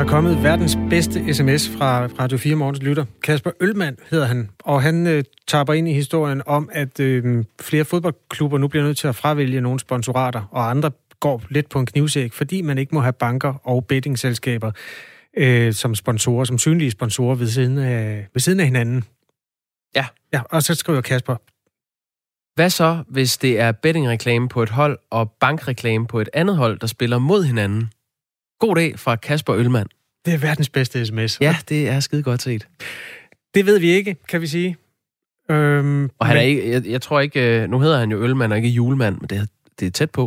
Der er kommet verdens bedste sms fra Radio 4 Morgens Lytter. Kasper Ølmand hedder han, og han øh, tapper ind i historien om, at øh, flere fodboldklubber nu bliver nødt til at fravælge nogle sponsorater, og andre går lidt på en knivsæk, fordi man ikke må have banker og bettingselskaber øh, som sponsorer, som synlige sponsorer ved siden af, ved siden af hinanden. Ja. Ja, og så skriver Kasper, Hvad så, hvis det er bettingreklame på et hold og bankreklame på et andet hold, der spiller mod hinanden? God dag fra Kasper Ølmand. det er verdens bedste sms. Ja, det er skide godt set. Det ved vi ikke, kan vi sige. Øhm, Og han er men- ikke, jeg, jeg tror ikke, øh, nu hedder han jo Ølmand og ikke Julemand, men det er, det er tæt på.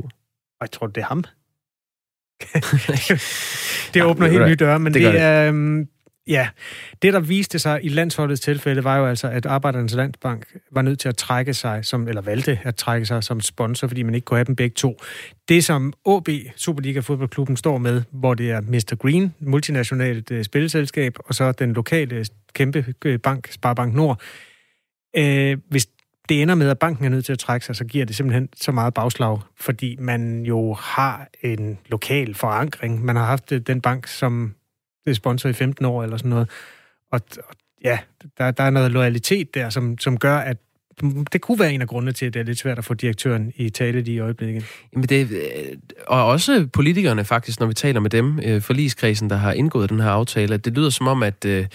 Og jeg tror, det er ham. det åbner ved helt nye døre, men Det det, det er... Um, ja, det der viste sig i landsholdets tilfælde, var jo altså, at Arbejdernes Landsbank var nødt til at trække sig, som, eller valgte at trække sig som sponsor, fordi man ikke kunne have dem begge to. Det som OB, Superliga Fodboldklubben, står med, hvor det er Mr. Green, multinationalt uh, spilleselskab, og så den lokale kæmpe øh, bank, Sparbank Nord. Øh, hvis det ender med, at banken er nødt til at trække sig, så giver det simpelthen så meget bagslag, fordi man jo har en lokal forankring. Man har haft øh, den bank som er sponsor i 15 år eller sådan noget. Og, og ja, der, der er noget loyalitet der, som, som gør, at det kunne være en af grundene til, at det er lidt svært at få direktøren i tale lige i øjeblikket. Jamen det, øh, og også politikerne faktisk, når vi taler med dem, øh, forligskredsen, der har indgået den her aftale, det lyder som om, at øh,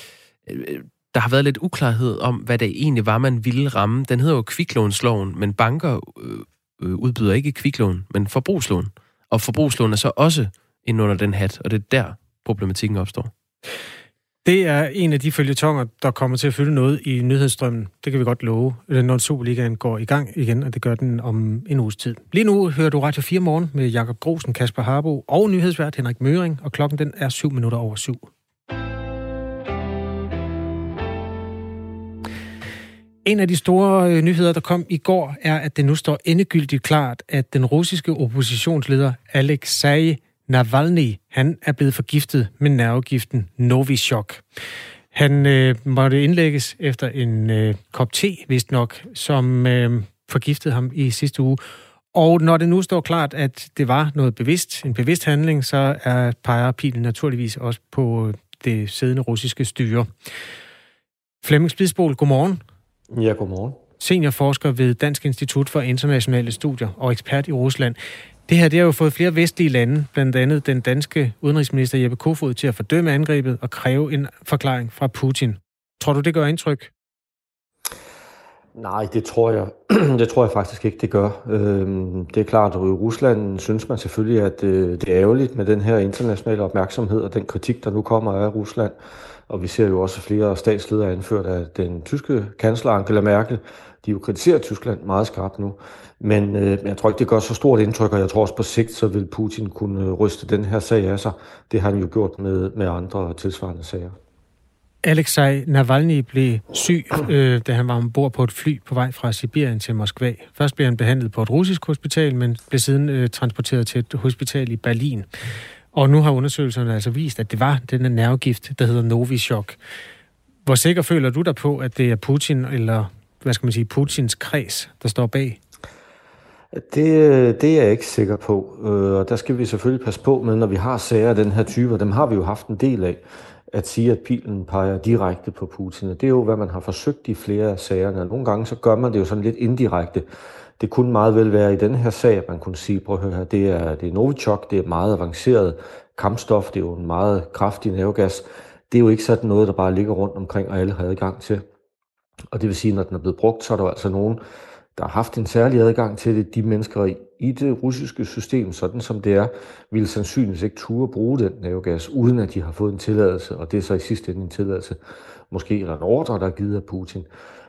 der har været lidt uklarhed om, hvad det egentlig var, man ville ramme. Den hedder jo kviklånsloven, men banker udbyder ikke kviklån, men forbrugslån. Og forbrugslån er så også ind under den hat, og det er der problematikken opstår. Det er en af de følgetonger, der kommer til at fylde noget i nyhedsstrømmen. Det kan vi godt love, øh, når Superligaen går i gang igen, og det gør den om en uges tid. Lige nu hører du Radio 4 morgen med Jakob Grosen, Kasper Harbo og nyhedsvært Henrik Møring, og klokken den er 7 minutter over syv. En af de store øh, nyheder, der kom i går, er, at det nu står endegyldigt klart, at den russiske oppositionsleder Alexej Navalny, han er blevet forgiftet med nervegiften Novichok. Han øh, måtte indlægges efter en øh, kop te, vist nok, som øh, forgiftede ham i sidste uge. Og når det nu står klart, at det var noget bevidst, en bevidst handling, så er peger pilen naturligvis også på det siddende russiske styre. Flemming Spidsbol, godmorgen. Ja, godmorgen. Seniorforsker ved Dansk Institut for Internationale Studier og ekspert i Rusland. Det her det har jo fået flere vestlige lande, blandt andet den danske udenrigsminister Jeppe Kofod, til at fordømme angrebet og kræve en forklaring fra Putin. Tror du, det gør indtryk? Nej, det tror jeg, det tror jeg faktisk ikke, det gør. Øhm, det er klart, at i Rusland synes man selvfølgelig, at øh, det er ærgerligt med den her internationale opmærksomhed og den kritik, der nu kommer af Rusland. Og vi ser jo også flere statsledere anført af den tyske kansler Angela Merkel. De jo kritiserer Tyskland meget skarpt nu. Men øh, jeg tror ikke, det gør så stort indtryk, og jeg tror også på sigt, så vil Putin kunne øh, ryste den her sag af sig. Det har han jo gjort med, med andre tilsvarende sager. Alexej Navalny blev syg, øh, da han var ombord på et fly på vej fra Sibirien til Moskva. Først blev han behandlet på et russisk hospital, men blev siden øh, transporteret til et hospital i Berlin. Og nu har undersøgelserne altså vist, at det var den nervegift, der hedder Novichok. Hvor sikker føler du dig på, at det er Putin, eller hvad skal man sige, Putins kreds, der står bag? Det, det er jeg ikke sikker på, øh, og der skal vi selvfølgelig passe på med, når vi har sager af den her type, og dem har vi jo haft en del af, at sige, at pilen peger direkte på Putin. Det er jo, hvad man har forsøgt i flere af sagerne. Nogle gange så gør man det jo sådan lidt indirekte. Det kunne meget vel være i den her sag, at man kunne sige, prøv at høre her, det er, det er Novichok, det er meget avanceret kampstof, det er jo en meget kraftig nervegas. Det er jo ikke sådan noget, der bare ligger rundt omkring, og alle har adgang til. Og det vil sige, når den er blevet brugt, så er der altså nogen, der har haft en særlig adgang til det. De mennesker i, det russiske system, sådan som det er, ville sandsynligvis ikke turde bruge den nervegas, uden at de har fået en tilladelse, og det er så i sidste ende en tilladelse, måske eller en ordre, der er givet af Putin.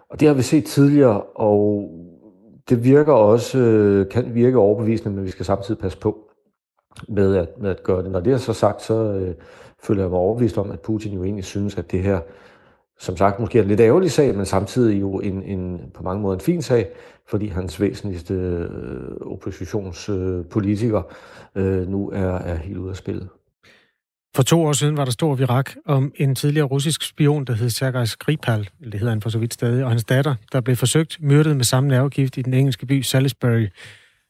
Og det har vi set tidligere, og det virker også, øh, kan virke overbevisende, men vi skal samtidig passe på med at, med at gøre det. Når det er så sagt, så øh, føler jeg mig overbevist om, at Putin jo egentlig synes, at det her, som sagt, måske er en lidt ærgerlig sag, men samtidig jo en, en, på mange måder en fin sag, fordi hans væsentligste øh, oppositionspolitiker øh, nu er, er helt ude af spillet. For to år siden var der stor virak om en tidligere russisk spion, der hed Sergej Skripal, eller det hedder han for så vidt stadig, og hans datter, der blev forsøgt myrdet med samme nervegift i den engelske by Salisbury.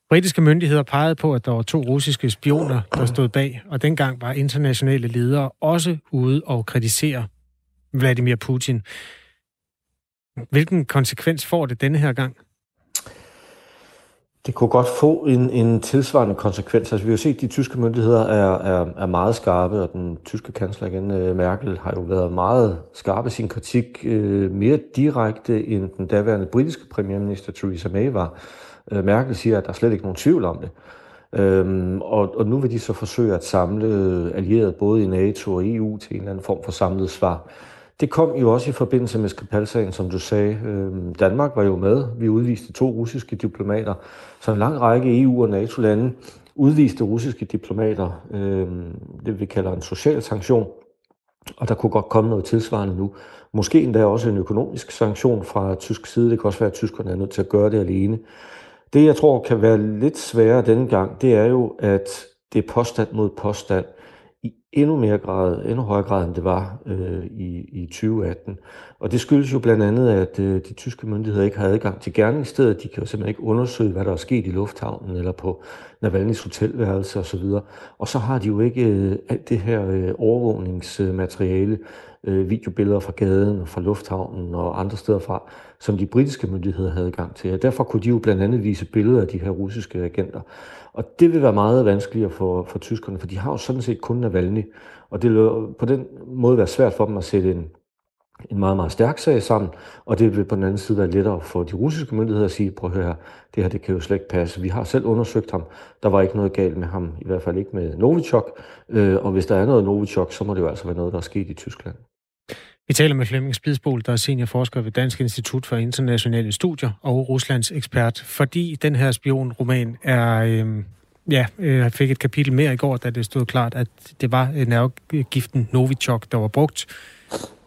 Britiske myndigheder pegede på, at der var to russiske spioner, der stod bag, og dengang var internationale ledere også ude og kritisere Vladimir Putin. Hvilken konsekvens får det denne her gang? Det kunne godt få en, en tilsvarende konsekvens. Altså, vi har set, at de tyske myndigheder er, er, er meget skarpe, og den tyske kansler igen, øh, Merkel, har jo været meget skarp i sin kritik, øh, mere direkte end den daværende britiske premierminister Theresa May var. Øh, Merkel siger, at der er slet ikke nogen tvivl om det. Øhm, og, og nu vil de så forsøge at samle øh, allierede både i NATO og EU til en eller anden form for samlet svar. Det kom jo også i forbindelse med Skripal-sagen, som du sagde. Øhm, Danmark var jo med. Vi udviste to russiske diplomater. Så en lang række EU- og NATO-lande udviste russiske diplomater. Øhm, det vi kalder en social sanktion. Og der kunne godt komme noget tilsvarende nu. Måske endda også en økonomisk sanktion fra tysk side. Det kan også være, at tyskerne er nødt til at gøre det alene. Det, jeg tror kan være lidt sværere denne gang, det er jo, at det er påstand mod påstand endnu mere grad, endnu højere grad, end det var øh, i, i 2018. Og det skyldes jo blandt andet, at øh, de tyske myndigheder ikke har adgang til gerningsstedet. De kan jo simpelthen ikke undersøge, hvad der er sket i lufthavnen eller på Navalny's hotelværelse osv. Og så har de jo ikke øh, alt det her øh, overvågningsmateriale, øh, videobilleder fra gaden, fra lufthavnen og andre steder fra, som de britiske myndigheder havde adgang til. Og derfor kunne de jo blandt andet vise billeder af de her russiske agenter. Og det vil være meget vanskeligere for, for tyskerne, for de har jo sådan set kun Navalny. Og det vil på den måde være svært for dem at sætte en, en meget, meget stærk sag sammen, og det vil på den anden side være lettere for de russiske myndigheder at sige, prøv at høre her, det her det kan jo slet ikke passe. Vi har selv undersøgt ham, der var ikke noget galt med ham, i hvert fald ikke med Novichok, øh, og hvis der er noget Novichok, så må det jo altså være noget, der er sket i Tyskland. Vi taler med Flemming Spidsbol, der er seniorforsker ved Dansk Institut for Internationale Studier og Ruslands ekspert, fordi den her spionroman er, øh, ja, øh, fik et kapitel mere i går, da det stod klart, at det var øh, nervegiften Novichok, der var brugt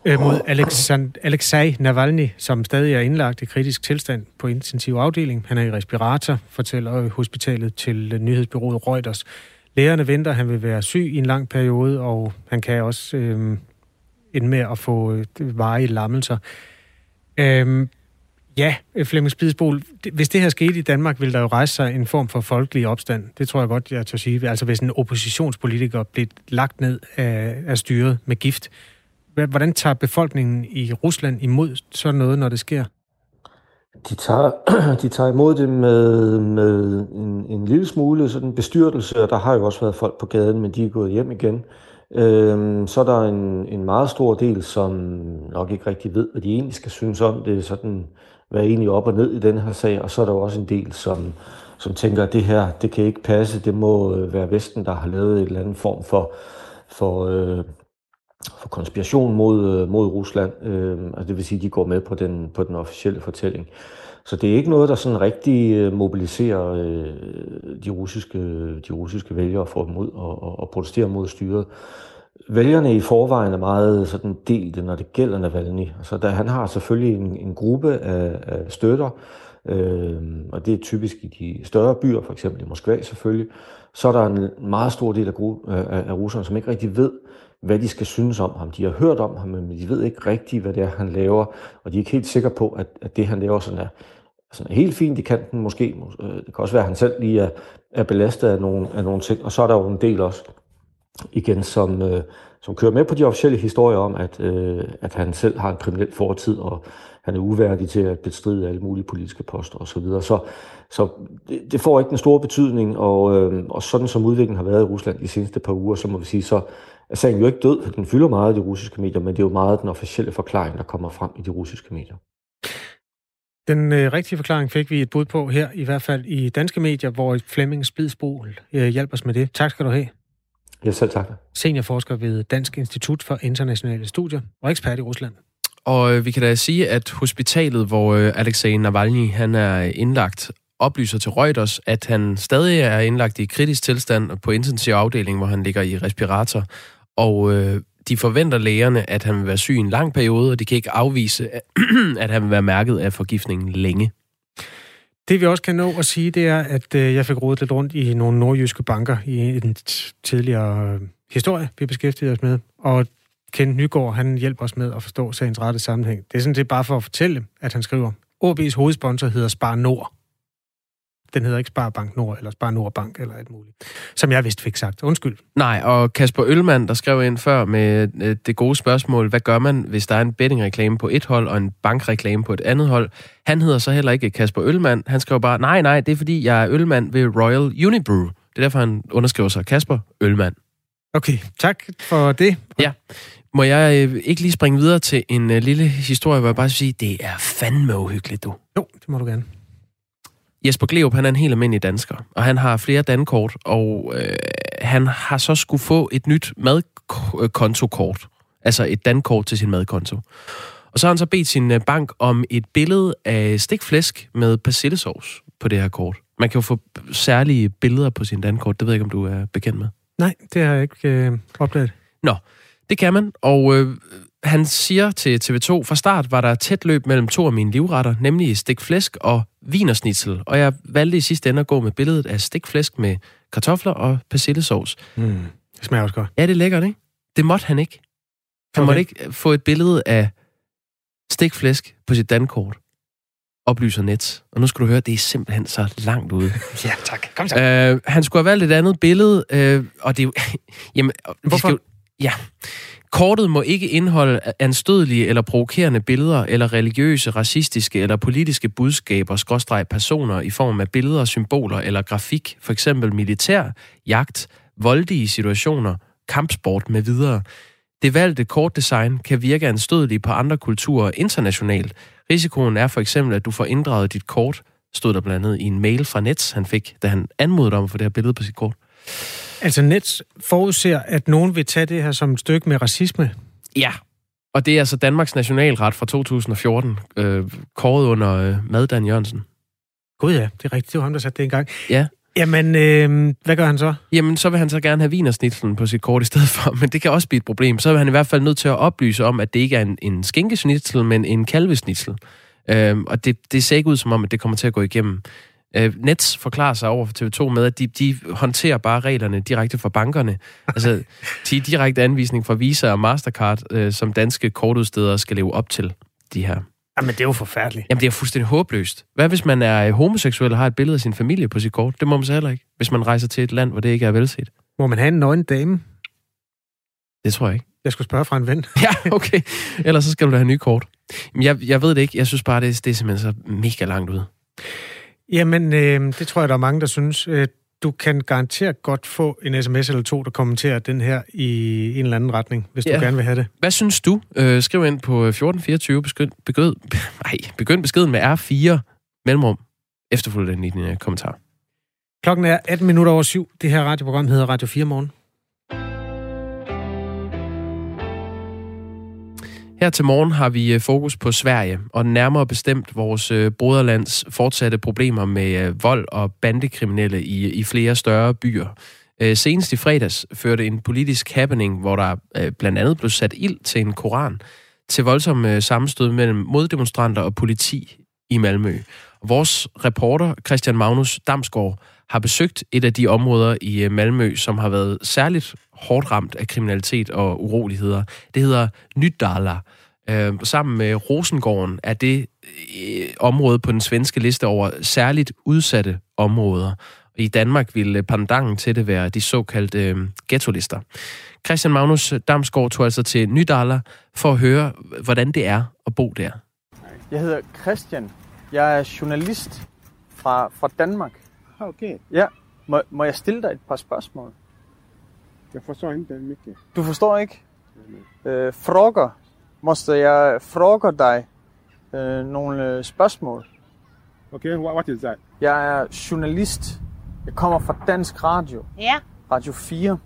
øh, mod Alexand- Alexei Navalny, som stadig er indlagt i kritisk tilstand på intensiv afdeling. Han er i respirator, fortæller hospitalet til nyhedsbyrået Reuters. Lægerne venter, at han vil være syg i en lang periode, og han kan også øh, ende med at få øh, varige lammelser. Øhm, ja, Flemming Spidsbol, hvis det her skete i Danmark, ville der jo rejse sig en form for folkelig opstand. Det tror jeg godt, jeg tør sige. Altså hvis en oppositionspolitiker blev lagt ned af, af styret med gift, Hvordan tager befolkningen i Rusland imod sådan noget, når det sker? De tager, de tager imod det med, med en, en lille smule sådan bestyrtelse, og der har jo også været folk på gaden, men de er gået hjem igen. Øhm, så er der en, en meget stor del, som nok ikke rigtig ved, hvad de egentlig skal synes om det, sådan, hvad er egentlig op og ned i den her sag, og så er der også en del, som, som tænker, at det her, det kan ikke passe, det må øh, være Vesten, der har lavet et eller andet form for, for øh, for konspiration mod, øh, mod Rusland. Øh, altså det vil sige, at de går med på den, på den officielle fortælling. Så det er ikke noget, der sådan rigtig øh, mobiliserer øh, de, russiske, de russiske vælgere for dem ud og, og, og protestere mod styret. Vælgerne i forvejen er meget sådan delte, når det gælder Navalny. Altså, der, han har selvfølgelig en, en gruppe af, af støtter, øh, og det er typisk i de større byer, for eksempel i Moskva selvfølgelig. Så er der en meget stor del af, øh, af, af russerne, som ikke rigtig ved, hvad de skal synes om ham. De har hørt om ham, men de ved ikke rigtigt, hvad det er, han laver, og de er ikke helt sikre på, at, at det, han laver, sådan er, sådan er helt fint i kanten måske. Øh, det kan også være, at han selv lige er, er belastet af nogle, af nogle ting, og så er der jo en del også, igen, som, øh, som kører med på de officielle historier om, at, øh, at han selv har en kriminel fortid, og han er uværdig til at bestride alle mulige politiske poster osv. Så, videre. så, så det, det får ikke den store betydning, og, øh, og sådan som udviklingen har været i Rusland de seneste par uger, så må vi sige, så er sagen jo ikke død, for den fylder meget i de russiske medier, men det er jo meget den officielle forklaring, der kommer frem i de russiske medier. Den øh, rigtige forklaring fik vi et bud på her, i hvert fald i danske medier, hvor Flemming Spidsbol øh, hjælper os med det. Tak skal du have. Ja, selv tak. Seniorforsker ved Dansk Institut for Internationale Studier og ekspert i Rusland. Og øh, vi kan da sige, at hospitalet, hvor øh, Alexei Navalny han er indlagt, oplyser til Reuters, at han stadig er indlagt i kritisk tilstand på intensiv afdeling, hvor han ligger i respirator. Og øh, de forventer lægerne, at han vil være syg en lang periode, og de kan ikke afvise, at han vil være mærket af forgiftningen længe. Det vi også kan nå at sige, det er, at øh, jeg fik rodet lidt rundt i nogle nordjyske banker i en tidligere øh, historie, vi beskæftigede os med. Og Kent Nygaard, han hjælper os med at forstå sagens rette sammenhæng. Det er sådan set bare for at fortælle, at han skriver, OB's hovedsponsor hedder Spar Nord. Den hedder ikke Sparbank Nord, eller Spar Nord Bank, eller et muligt. Som jeg vist fik sagt. Undskyld. Nej, og Kasper Ølmand, der skrev ind før med øh, det gode spørgsmål, hvad gør man, hvis der er en bettingreklame på et hold, og en bankreklame på et andet hold? Han hedder så heller ikke Kasper Ølmand. Han skrev bare, nej, nej, det er fordi, jeg er ølmand ved Royal Unibrew. Det er derfor, han underskriver sig Kasper Ølmand. Okay, tak for det. Ja. Må jeg øh, ikke lige springe videre til en øh, lille historie, hvor jeg bare sige, det er fandme uhyggeligt, du. Jo, det må du gerne. Jesper Gleup, han er en helt almindelig dansker, og han har flere dankort, og øh, han har så skulle få et nyt madkontokort, altså et dankort til sin madkonto. Og så har han så bedt sin øh, bank om et billede af stikflæsk med persillesovs på det her kort. Man kan jo få særlige billeder på sin dankort, det ved jeg ikke, om du er bekendt med. Nej, det har jeg ikke øh, opdaget. Nå, det kan man, og øh, han siger til TV2, fra start var der tæt løb mellem to af mine livretter, nemlig stikflæsk og vinersnitzel. Og jeg valgte i sidste ende at gå med billedet af stikflæsk med kartofler og persillesovs. Mm, det smager også godt. Ja, det er lækkert, ikke? Det måtte han ikke. Han Okay. måtte ikke få et billede af stikflæsk på sit dankort. Oplyser net. Og nu skal du høre, det er simpelthen så langt ude. Ja, tak. Kom så. Øh, han skulle have valgt et andet billede, øh, og det er jo... jamen, Hvorfor? Skal jo, ja. Kortet må ikke indeholde anstødelige eller provokerende billeder, eller religiøse, racistiske eller politiske budskaber, skråstreg personer i form af billeder, symboler eller grafik, for eksempel militær, jagt, voldige situationer, kampsport med videre. Det valgte kortdesign kan virke anstødeligt på andre kulturer internationalt. Risikoen er for eksempel, at du får inddraget dit kort, stod der blandt andet i en mail fra Nets, han fik, da han anmodede om at få det her billede på sit kort. Altså, Nets forudser, at nogen vil tage det her som et stykke med racisme. Ja, og det er altså Danmarks nationalret fra 2014, øh, kåret under øh, Mad Dan Jørgensen. Gud ja, det er rigtigt. Det var ham, der satte det engang. Ja. Jamen, øh, hvad gør han så? Jamen, så vil han så gerne have vinersnitlen på sit kort i stedet for, men det kan også blive et problem. Så er han i hvert fald nødt til at oplyse om, at det ikke er en, en skinkesnitsel, men en kalvesnitsel. Øhm, og det, det ser ikke ud som om, at det kommer til at gå igennem. Øh, Nets forklarer sig over for TV2 med, at de, de håndterer bare reglerne direkte fra bankerne. Altså, de direkte anvisning fra Visa og Mastercard, øh, som danske kortudstedere skal leve op til de her. Jamen, det er jo forfærdeligt. Jamen, det er fuldstændig håbløst. Hvad hvis man er øh, homoseksuel og har et billede af sin familie på sit kort? Det må man så heller ikke, hvis man rejser til et land, hvor det ikke er velset. Må man have en nøgen dame? Det tror jeg ikke. Jeg skulle spørge fra en ven. Ja, okay. Ellers så skal du da have nye kort. Men jeg, jeg ved det ikke. Jeg synes bare, det, det er simpelthen så mega langt ude. Jamen, øh, det tror jeg, der er mange, der synes. Øh, du kan garanteret godt få en sms eller to, der kommenterer den her i en eller anden retning, hvis Ja. du gerne vil have det. Hvad synes du? Øh, skriv ind på 1424. Begynd, begynd, nej, begynd beskeden med R4 mellemrum. Efterfulgt den i din øh, kommentar. Klokken er 18 minutter over syv. Det her radioprogram hedder Radio 4 Morgen. Her til morgen har vi øh, fokus på Sverige, og nærmere bestemt vores øh, broderlands fortsatte problemer med øh, vold og bandekriminelle i, i flere større byer. Senest i fredags førte en politisk happening, hvor der blandt andet blev sat ild til en koran, til voldsomme sammenstød mellem moddemonstranter og politi i Malmø. Vores reporter Christian Magnus Damsgaard har besøgt et af de områder i øh, Malmø, som har været særligt hårdt ramt af kriminalitet og uroligheder. Det hedder Nydala. Øh, sammen med Rosengården er det øh, område på den svenske liste over særligt udsatte områder. I Danmark ville øh, pandangen til det være de såkaldte øh, ghettolister. Christian Magnus Damsgaard tog altså til Nydala for at høre, hvordan det er at bo der. Jeg hedder Christian. Jeg er journalist fra, fra Danmark. Okej, Ja. Må, må jeg stille dig et par spørgsmål? jag förstår inte mycket. Du forstår ikke? Øh, frågor. Måste jeg fråga dig øh, nogle øh, spørgsmål? Okej, what, what is that? Jeg er journalist. Jeg kommer fra Dansk Radio. Ja, Radio 4.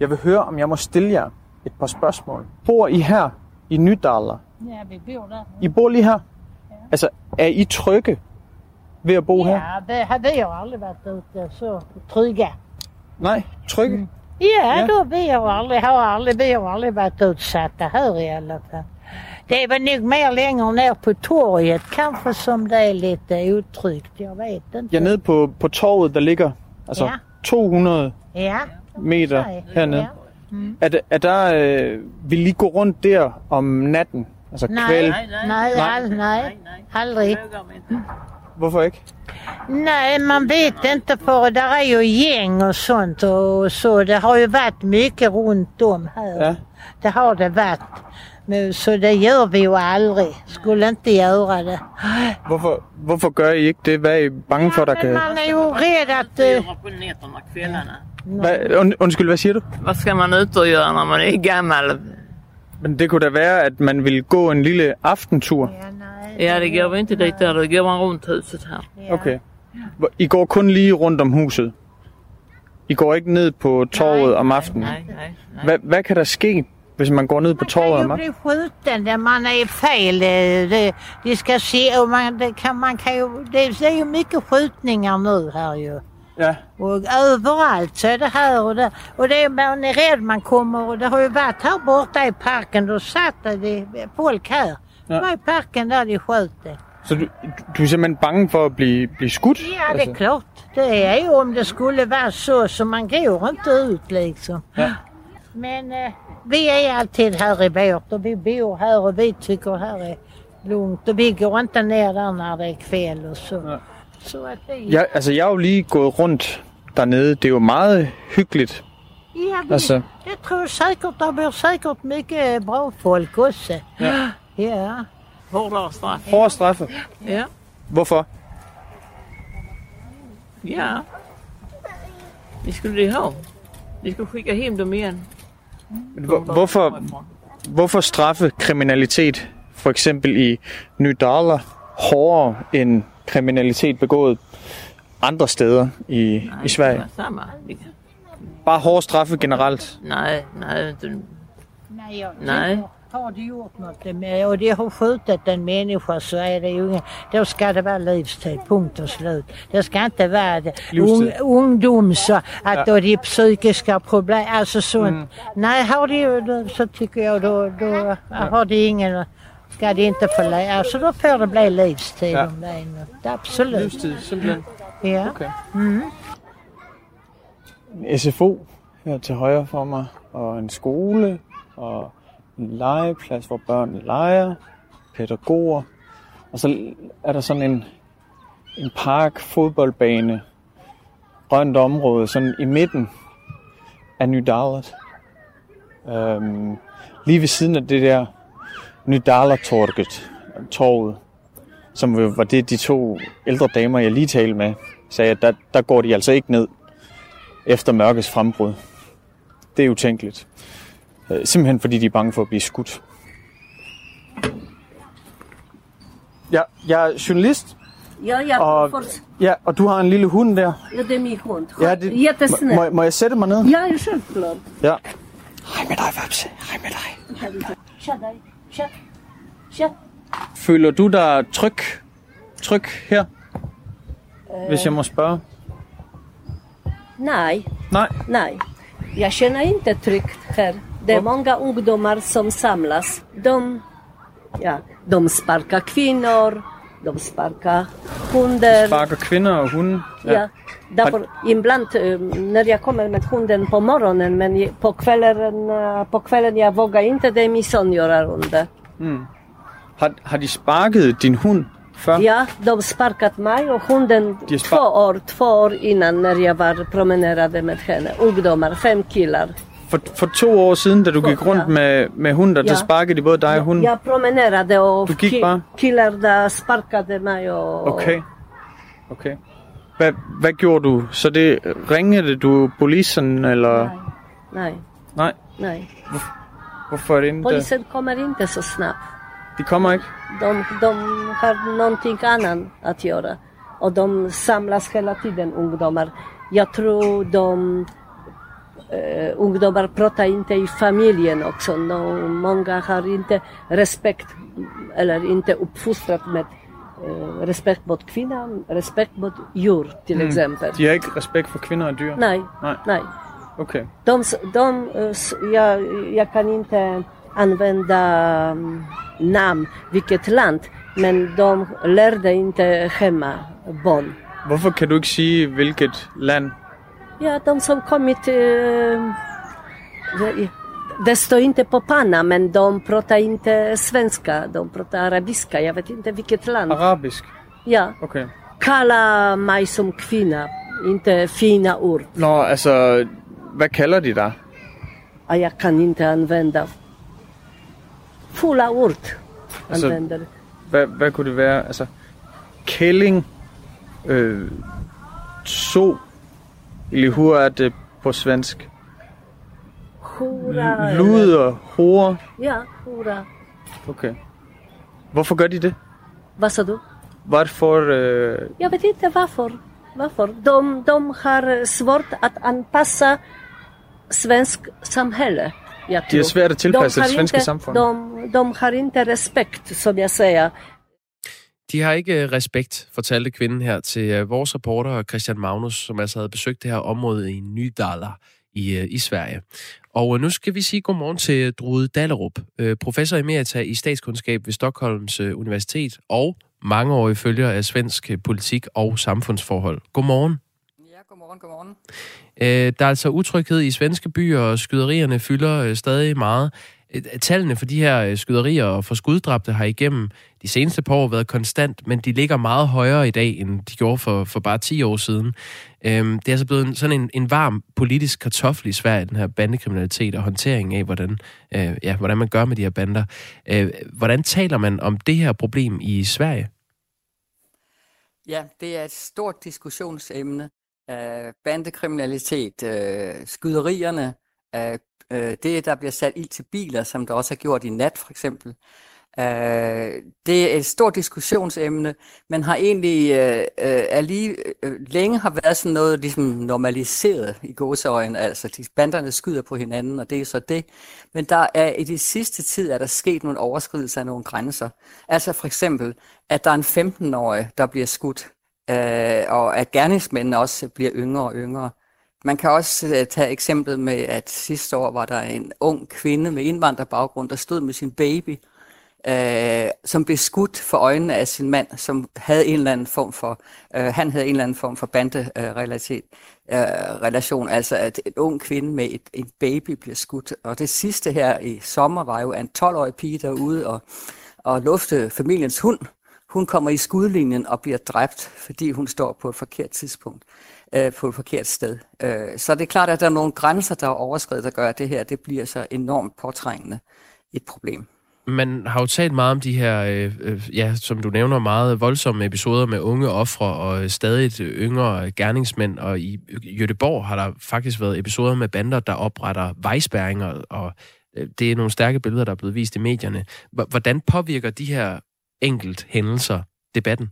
Jeg vil høre, om jeg må stille jer et par spørgsmål. Bor I her i Nydaller? ja vi bor der. I bor lige her? Altså, er I trygge ved at bo her? Ja, det har vi jo aldrig varit ute så trygga. Nej, trygge? Ja, Ja. då vi har aldrig, har aldrig, vi har aldrig varit utsatta här i alla fall. Det är väl nog mer längre ner på torget kanske som det är lite otryggt. Jag vet inte. Ja, nede på, på torvet, der ligger altså Ja. 200 Ja. meter Nej, hernede. ja. Er, der, er der, øh, vil I gå rundt der om natten? Altså Nej, kvæl? nej, nej, nej, nej, aldrig. Hvorfor ikke? Nej, man vet inte för där är ju gäng och sånt och så. Det har ju varit mycket runt om här. Ja. Det har det varit. Men, så det gör vi ju aldrig. Skulle inte göra det. Hvorfor, hvorfor gør I ikke det? Hvad er I bange for, der Men kan... man är ju rädd att... eh, på nätterna, kvällarna. Hvad, und, undskyld, hvad siger du? Vad ska man ut och göra när man är gammal? Men det kunne da være, at man ville gå en lille aftentur. Ja. Ja, det går vi inte dit där. Då går man runt huset här. Ja. Okay. I går kun lige rundt om huset. I går ikke ned på torvet om aftenen. Nej, nej, nej. Hvad, hvad kan der ske, hvis man går ned på Man torvet kan om aftenen? bli skjuten där man är fel. eh, Det, de ska se och man, det kan, man kan ju, det, det är ju mycket skjutningar nu här ju. Ja. Och överallt så är det här och där. Och det är, man är rädd man kommer och det har ju varit här borta i parken. Då satt det folk här. Var i parken där de det. Så du, du er simpelthen bange for at blive, blive skudt? Ja, det är klart. Det är ju om det skulle vara så, så man går inte ut liksom. Ja. Men eh, vi är alltid här i vårt och vi bor här och vi tycker här är lugnt. Och vi går inte ner där när det är kväll och så. Ja. Så att det Ja, altså, jeg har jo lige gået rundt dernede. Det er jo meget hyggeligt. Ja, vi, Alltså- jag tror säkert, det bor säkert mycket bra folk också. Ja. Ja. Hårdare straff. Hårde straffe. Ja. Hvorfor? Ja. Det skulle de ha. De skulle skicka hem dem igen. Hvor, hvorfor, hvorfor straffe kriminalitet, for eksempel i Nydala, hårdere end kriminalitet begået andre steder i, Nej, i Sverige? det. Det- Bare hårde straffe generelt. Nej, nej. Inte. Nej, har de gjort något med, och de har skjutit en människa så är det ju ingen, då ska det vara livstid, punkt och slut. Det ska inte vara det. Livstid. ungdom så att då de psykiska problem, alltså sånt. Nej, har de så tycker jag då, då har de ingen, ska de inte få leva, alltså då får det bli livstid Ja. om det är något. Absolut. Livstid, simpelthen. Ja. Okay. En SFO her til højre for mig, og en skole, og en legeplads, hvor børn leger, pædagoger, og så er der sådan en, en park, fodboldbane, grønt område, sådan i midten af Nydalet. Øhm, lige ved siden af det der Nydalertorget, torvet, som var det, de to ældre damer, jeg lige talte med, sagde, at der, der går de altså ikke ned efter mørkets frembrud. Det er utænkeligt. Øh, Simpelthen fordi de er bange for at blive skudt. Ja, jeg er journalist, Ja, ja, og, for, ja, og du har en lille hund der. ja, det är min hund. Ja, det, må, Jättesnäll. må jeg sætte mig ned? Ja, ja, självklart. Ja. Hej med dig, Vapse. Hej med dig. Tja dig. Tja. Tja. Føler du dig tryg, tryg her? Hvis jeg må spørge. Nej, Nej. nej. Jag känner inte tryggt här. Är många ungdomar som samlas. De, ja, de sparkar kvinnor, de sparkar hundar. Sparker kvinder og hunde. Ja. Därför ibland när jag kommer med hunden på morgonen men på kvällen, på kvällen jag vågar inte, det är min son göra under. Har, har de sparket din hund før? Ja, de sparkat mig och hunden De två år, två år innan när jag var promenerade med henne. Ungdomar, fem killar. For, for to år siden, da du gik rundt Ja. med, med hunden, der Ja. sparkede de både dig og hunden? Jag promenerade och Du gick ki- bara? killar där sparkade mig och... Okay. Okay. Hvad, hvad gjorde du? Så det ringede du polisen, eller? Nej, nej, Nej. nej. Hvorfor inte? Polisen kommer inte så snabbt. De kommer ikke? De, de har någonting annat att göra. Och de samlas hela tiden, ungdomar. Jag tror de eh, ungdomar pratar inte i familjen också. No, många har inte respekt eller inte uppfostrat med eh, respekt mot kvinnan, respekt mot djur till exempel. De har ikke respekt for kvinder og dyr? Nej, Nej. nej. Okay. De, de, jag, jag kan inte använda mm, namn, vilket land, men de lärde inte hemma barn. Hvorfor kan du ikke sige, hvilket land? Ja, de som kommit... Eh, det- står inte på panna, men de pratar inte svenska, de pratar arabiska. Jag vet inte vilket land. Arabisk? Ja, Okay. kalla mig som kvinna, inte fina ord. Nå, altså, hvad kalder de dig? Och jag kan inte använda fulla ord. Altså- Använder. Hvad, hvad kunne det være? Altså, kælling, øh, so, eller hur er det på svensk? Hora. Luder, hore. Ja, hora. Okay. Hvorfor gør de det? Vad sa du? Hvorfor... Øh, Jag vet inte varför. Varför? De, de har svårt att anpassa svensk samhälle. Jag de har tror. svært at tilpasse de det svenske inte, samfund. De, de har inte respekt, som jag säger. De har ikke øh, respekt, fortalte kvinden her til øh, vores reporter Christian Magnus, som altså havde besøgt det her område i Nydala i, øh, i Sverige. Og nu skal vi sige godmorgen til Drude Dallerup, professor emerita i statskundskab ved Stockholms Universitet og mangeårig følger af svensk politik og samfundsforhold. Godmorgen. Ja, godmorgen, godmorgen. Der er altså utryghed i svenske byer, og skyderierne fylder stadig meget. Tallene for de her øh, skyderier og for skuddræbte har igennem de seneste par år været konstant, men de ligger meget højere i dag, end de gjorde for, for bare 10 år siden. Øhm, det er altså blevet en, sådan en, en varm politisk kartoffel i Sverige, den her bandekriminalitet og håndtering af, hvordan, øh, ja, hvordan man gør med de her bander. Øh, hvordan taler man om det her problem i Sverige? Ja, det er et stort diskussionsemne. Øh, bandekriminalitet, øh, skyderierne, øh, Øh, det der bliver sat ild til biler, som der også er gjort i nat for eksempel. øh, det er et stort diskussionsemne, men har egentlig øh, uh, er lige øh, længe har været sådan noget ligesom normaliseret i gåseøjen, altså de banderne skyder på hinanden, og det er så det. Men der er i de sidste tid er der sket nogle overskridelser af nogle grænser. Altså for eksempel, at der er en 15-årig, der bliver skudt, øh, og at gerningsmændene også bliver yngre og yngre. Man kan også øh, tage eksemplet med, at sidste år var der en ung kvinde med indvandrerbaggrund, der stod med sin baby, øh, som blev skudt for øjnene af sin mand, som havde en eller anden form for, øh, han havde en eller anden form for banderelation, øh, relation, altså at en ung kvinde med et, en baby bliver skudt. Og det sidste her i sommer var jo, en 12-årig pige derude og, og lufte familiens hund, hun kommer i skudlinjen og bliver dræbt, fordi hun står på et forkert tidspunkt, øh, på et forkert sted. Øh, så det er klart, at der er nogle grænser, der er overskrevet, der gør, at det her det bliver så enormt påtrængende et problem. Man har jo talt meget om de her, øh, øh ja, som du nævner, meget voldsomme episoder med unge ofre og øh, stadig yngre gerningsmænd. Og i Jødeborg har der faktisk været episoder med bander, der opretter vejspæringer, og øh, det er nogle stærke billeder, der er blevet vist i medierne. Hvordan påvirker de her enkelt hændelser debatten?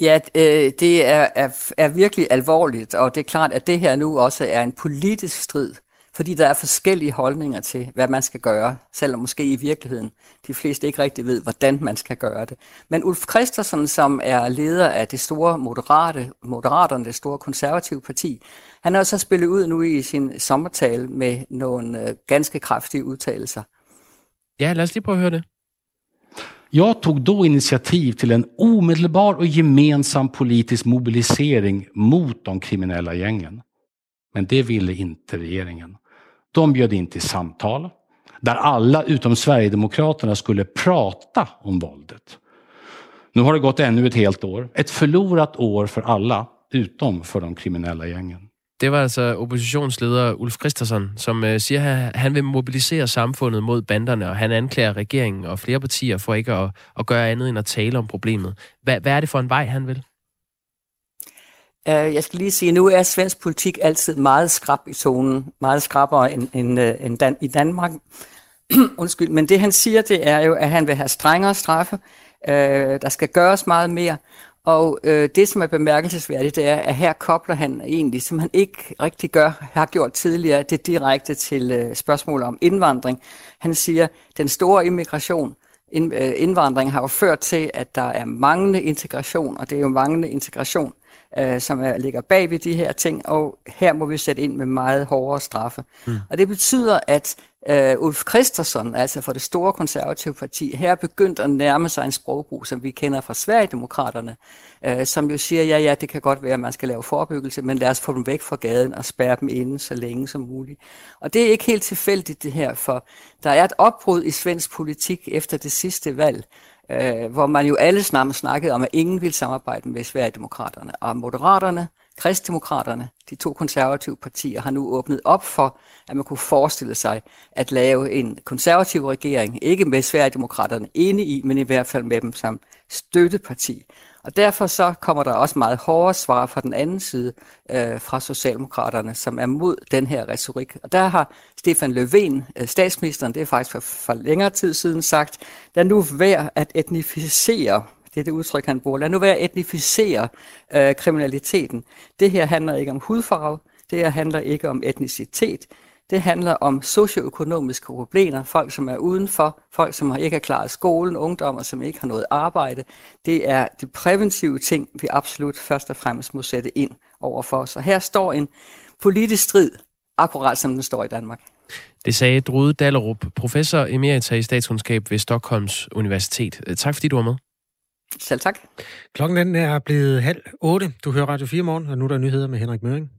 Ja, øh, det er, er, er virkelig alvorligt, og det er klart, at det her nu også er en politisk strid, fordi der er forskellige holdninger til, hvad man skal gøre, selvom måske i virkeligheden de fleste ikke rigtig ved, hvordan man skal gøre det. Men Ulf Christensen, som er leder af det store moderate, Moderaterne, det store konservative parti, han har også spillet ud nu i sin sommertale med nogle øh, ganske kraftige udtalelser. Ja, lad os lige prøve at høre det. Jag tog då initiativ till en omedelbar och gemensam politisk mobilisering mot de kriminella gängen. Men det ville inte regeringen. De bjöd in till samtal där alla utom Sverigedemokraterna skulle prata om våldet. Nu har det gått ännu ett helt år. Ett förlorat år för alla utom för de kriminella gängen. Det var altså oppositionsleder Ulf Christensen, som øh, siger, at han vil mobilisere samfundet mod banderne, og han anklager regeringen og flere partier for ikke at, at gøre andet end at tale om problemet. Hva, hvad er det for en vej, han vil? Uh, jeg skal lige sige, nu er svensk politik altid meget skrab i tonen, meget skrabere end, end, øh, end Dan- i Danmark. Undskyld, men det han siger, det er jo, at han vil have strengere straffe, øh, der skal gøres meget mere, og øh, det, som er bemærkelsesværdigt, det er, at her kobler han egentlig, som han ikke rigtig gør, har gjort tidligere, det direkte til øh, spørgsmål om indvandring. Han siger, at den store immigration, ind, øh, indvandring har jo ført til, at der er manglende integration, og det er jo manglende integration, øh, som er, ligger bag ved de her ting, og her må vi sætte ind med meget hårdere straffe. Mm. Og det betyder, at øh, Ulf Christensen, altså for det store konservative parti, her er begyndt at nærme sig en sprogbrug, som vi kender fra Sverigedemokraterne, øh, som jo siger, ja, ja, det kan godt være, at man skal lave forebyggelse, men lad os få dem væk fra gaden og spærre dem inde så længe som muligt. Og det er ikke helt tilfældigt det her, for der er et opbrud i svensk politik efter det sidste valg, øh, hvor man jo alle sammen snakkede om, at ingen ville samarbejde med Sverigedemokraterne. Og Moderaterne, Kristdemokraterne, de to konservative partier, har nu åbnet op for, at man kunne forestille sig at lave en konservativ regering, ikke med Sverigedemokraterne inde i, men i hvert fald med dem som støtteparti. Og derfor så kommer der også meget hårde svar fra den anden side øh, fra Socialdemokraterne, som er mod den her retorik. Og der har Stefan Löfven, øh, statsministeren, det er faktisk for, for længere tid siden sagt, der nu værd at etnificere det er det udtryk, han bruger. Lad nu være at etnificere øh, kriminaliteten. Det her handler ikke om hudfarve, det her handler ikke om etnicitet, det handler om socioøkonomiske problemer, folk som er udenfor, folk som ikke har klaret skolen, ungdommer som ikke har noget arbejde. Det er de præventive ting, vi absolut først og fremmest må sætte ind overfor. Så her står en politisk strid, akkurat som den står i Danmark. Det sagde Drude Dallerup, professor emerita i statskundskab ved Stockholms Universitet. Tak fordi du var med. Selv tak. Klokken den er blevet halv otte. Du hører Radio 4 morgen, og nu er der nyheder med Henrik Møring.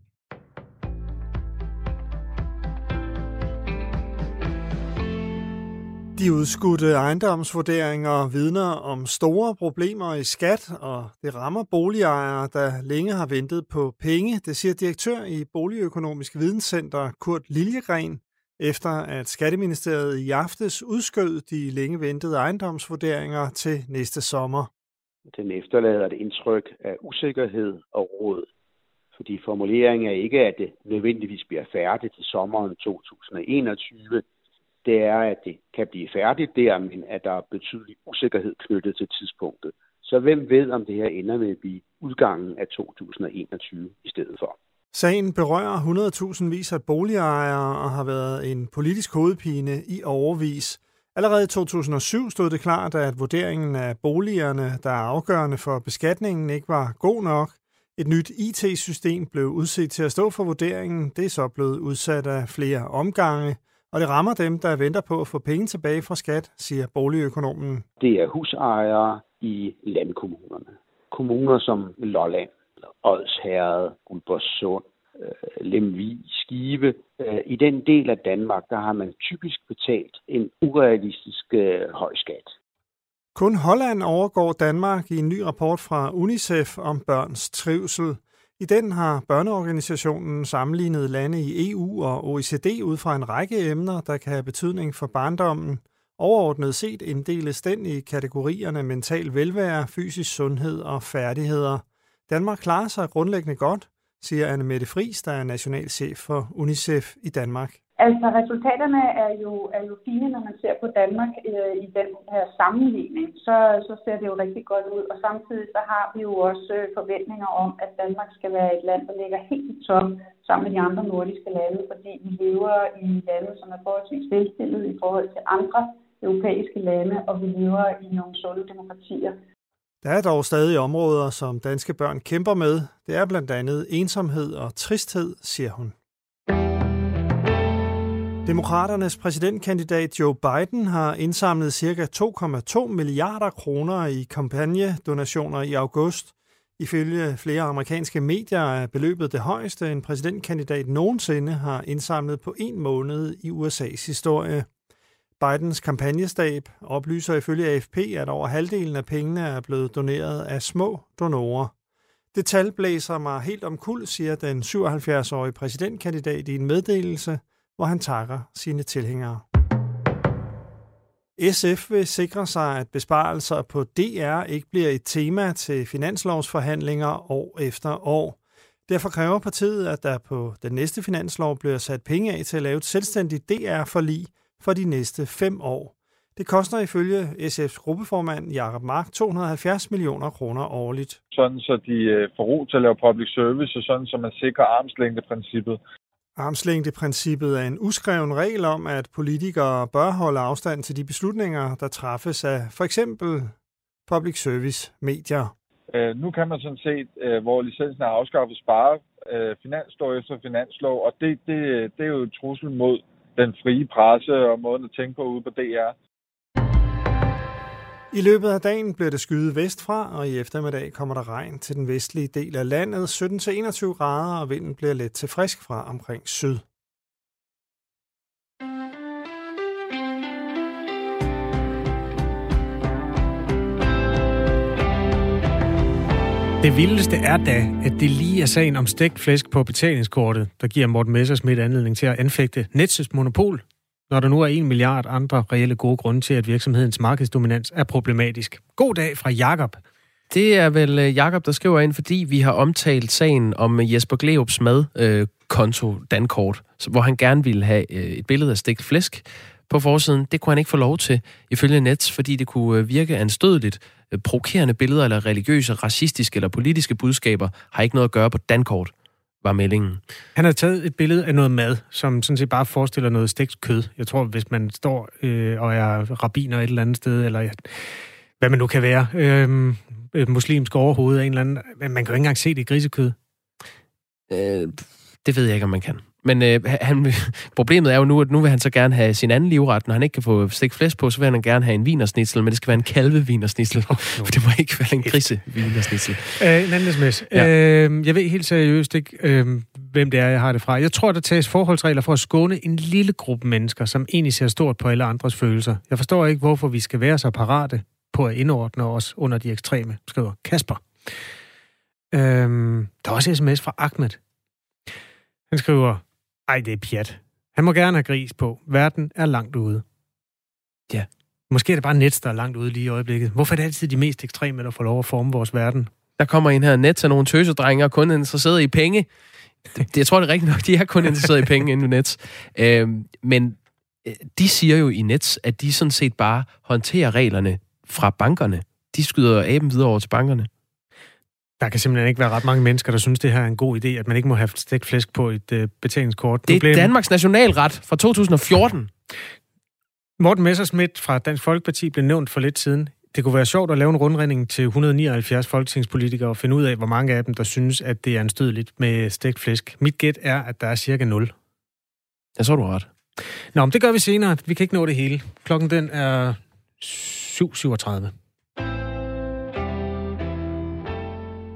De udskudte ejendomsvurderinger vidner om store problemer i skat, og det rammer boligejere, der længe har ventet på penge. Det siger direktør i Boligøkonomisk Videnscenter Kurt Liljegren, efter at Skatteministeriet i aftes udskød de længe ventede ejendomsvurderinger til næste sommer. Den efterlader et indtryk af usikkerhed og råd, fordi formuleringen er ikke, at det nødvendigvis bliver færdigt til sommeren 2021, det er, at det kan blive færdigt der, men at der er betydelig usikkerhed knyttet til tidspunktet. Så hvem ved, om det her ender med at blive udgangen af 2021 i stedet for. Sagen berører 100.000 vis af boligejere og har været en politisk hovedpine i overvis. Allerede i 2007 stod det klart, at vurderingen af boligerne, der er afgørende for beskatningen, ikke var god nok. Et nyt IT-system blev udset til at stå for vurderingen. Det er så blevet udsat af flere omgange. Og det rammer dem, der venter på at få penge tilbage fra skat, siger boligøkonomen. Det er husejere i landkommunerne. Kommuner som Lolland, Odsherred, Guldborgsund, øh, Lemvi, Skive. Øh, I den del af Danmark, der har man typisk betalt en urealistisk øh, høj skat. Kun Holland overgår Danmark i en ny rapport fra UNICEF om børns trivsel. I den har børneorganisationen sammenlignet lande i EU og OECD ud fra en række emner, der kan have betydning for barndommen. Overordnet set inddeles den i kategorierne mental velvære, fysisk sundhed og færdigheder. Danmark klarer sig grundlæggende godt, siger Anne Mette Friis, der er nationalchef for UNICEF i Danmark. Altså resultaterne er jo, er jo fine, når man ser på Danmark øh, i den her sammenligning. Så, så ser det jo rigtig godt ud. Og samtidig så har vi jo også øh, forventninger om, at Danmark skal være et land, der ligger helt i top sammen med de andre nordiske lande, fordi vi lever i lande, som er forholdsvis velstillede i forhold til andre europæiske lande, og vi lever i nogle sunde demokratier. Der er dog stadig områder, som danske børn kæmper med. Det er blandt andet ensomhed og tristhed, siger hun. Demokraternes præsidentkandidat Joe Biden har indsamlet ca. 2,2 milliarder kroner i kampagnedonationer i august. Ifølge flere amerikanske medier er beløbet det højeste, en præsidentkandidat nogensinde har indsamlet på en måned i USA's historie. Bidens kampagnestab oplyser ifølge AFP, at over halvdelen af pengene er blevet doneret af små donorer. Det tal blæser mig helt omkuld, siger den 77-årige præsidentkandidat i en meddelelse – hvor han takker sine tilhængere. SF vil sikre sig, at besparelser på DR ikke bliver et tema til finanslovsforhandlinger år efter år. Derfor kræver partiet, at der på den næste finanslov bliver sat penge af til at lave et selvstændigt DR-forlig for de næste fem år. Det koster ifølge SF's gruppeformand Jakob Mark 270 millioner kroner årligt. Sådan så de øh, får ro til at lave public service, og sådan så man sikrer armslængdeprincippet. Armslængdeprincippet er en uskreven regel om, at politikere bør holde afstand til de beslutninger, der træffes af for eksempel public service medier. Øh, nu kan man sådan set, øh, hvor licensen er afskaffet, spare øh, finanslov efter finanslov, og det, det, det er jo et trussel mod den frie presse og måden at tænke på ude på DR. I løbet af dagen bliver det skyde vestfra, og i eftermiddag kommer der regn til den vestlige del af landet, 17-21 grader, og vinden bliver let til frisk fra omkring syd. Det vildeste er da, at det lige er sagen om stegt flæsk på betalingskortet, der giver Morten Messersmith anledning til at anfægte Nets monopol når der nu er en milliard andre reelle gode grunde til, at virksomhedens markedsdominans er problematisk. God dag fra Jakob. Det er vel øh, Jakob der skriver ind, fordi vi har omtalt sagen om øh, Jesper Gleups madkonto øh, Dankort, hvor han gerne ville have øh, et billede af stegt flæsk på forsiden. Det kunne han ikke få lov til, ifølge Nets, fordi det kunne øh, virke anstødeligt. Provokerende billeder eller religiøse, racistiske eller politiske budskaber har ikke noget at gøre på Dankort, var meldingen. Han har taget et billede af noget mad, som sådan set bare forestiller noget stegt kød. Jeg tror, hvis man står øh, og er rabiner et eller andet sted, eller hvad man nu kan være, øh, muslimsk overhoved af en eller anden, man kan jo ikke engang se det grisekød. Øh, det ved jeg ikke, om man kan. Men øh, han, problemet er jo nu, at nu vil han så gerne have sin anden livret. Når han ikke kan få stik flæsk på, så vil han gerne have en vinersnitsel, men det skal være en kalvevinersnitsel. Oh, no. For det må ikke være en grise vinersnitsel. Øh, en anden sms. Ja. Øh, jeg ved helt seriøst ikke, øh, hvem det er, jeg har det fra. Jeg tror, der tages forholdsregler for at skåne en lille gruppe mennesker, som egentlig ser stort på alle andres følelser. Jeg forstår ikke, hvorfor vi skal være så parate på at indordne os under de ekstreme, skriver Kasper. Øh, der er også sms fra Ahmed. Han skriver, ej, det er pjat. Han må gerne have gris på. Verden er langt ude. Ja. Måske er det bare Nets, der er langt ude lige i øjeblikket. Hvorfor er det altid de mest ekstreme, der får lov at forme vores verden? Der kommer en her net af nogle tøsedrenge og kun interesseret i penge. Det, jeg tror, det er rigtigt nok. De er kun interesseret i penge inden Nets. Øhm, men øh, de siger jo i Nets, at de sådan set bare håndterer reglerne fra bankerne. De skyder aben videre over til bankerne. Der kan simpelthen ikke være ret mange mennesker, der synes, det her er en god idé, at man ikke må have stegt flæsk på et øh, betalingskort. Det er blev... Danmarks nationalret fra 2014. Morten Messersmith fra Dansk Folkeparti blev nævnt for lidt siden. Det kunne være sjovt at lave en rundredning til 179 folketingspolitikere og finde ud af, hvor mange af dem, der synes, at det er anstødeligt med stegt flæsk. Mit gæt er, at der er cirka 0. Jeg så du ret. Nå, men det gør vi senere. Vi kan ikke nå det hele. Klokken den er 7.37.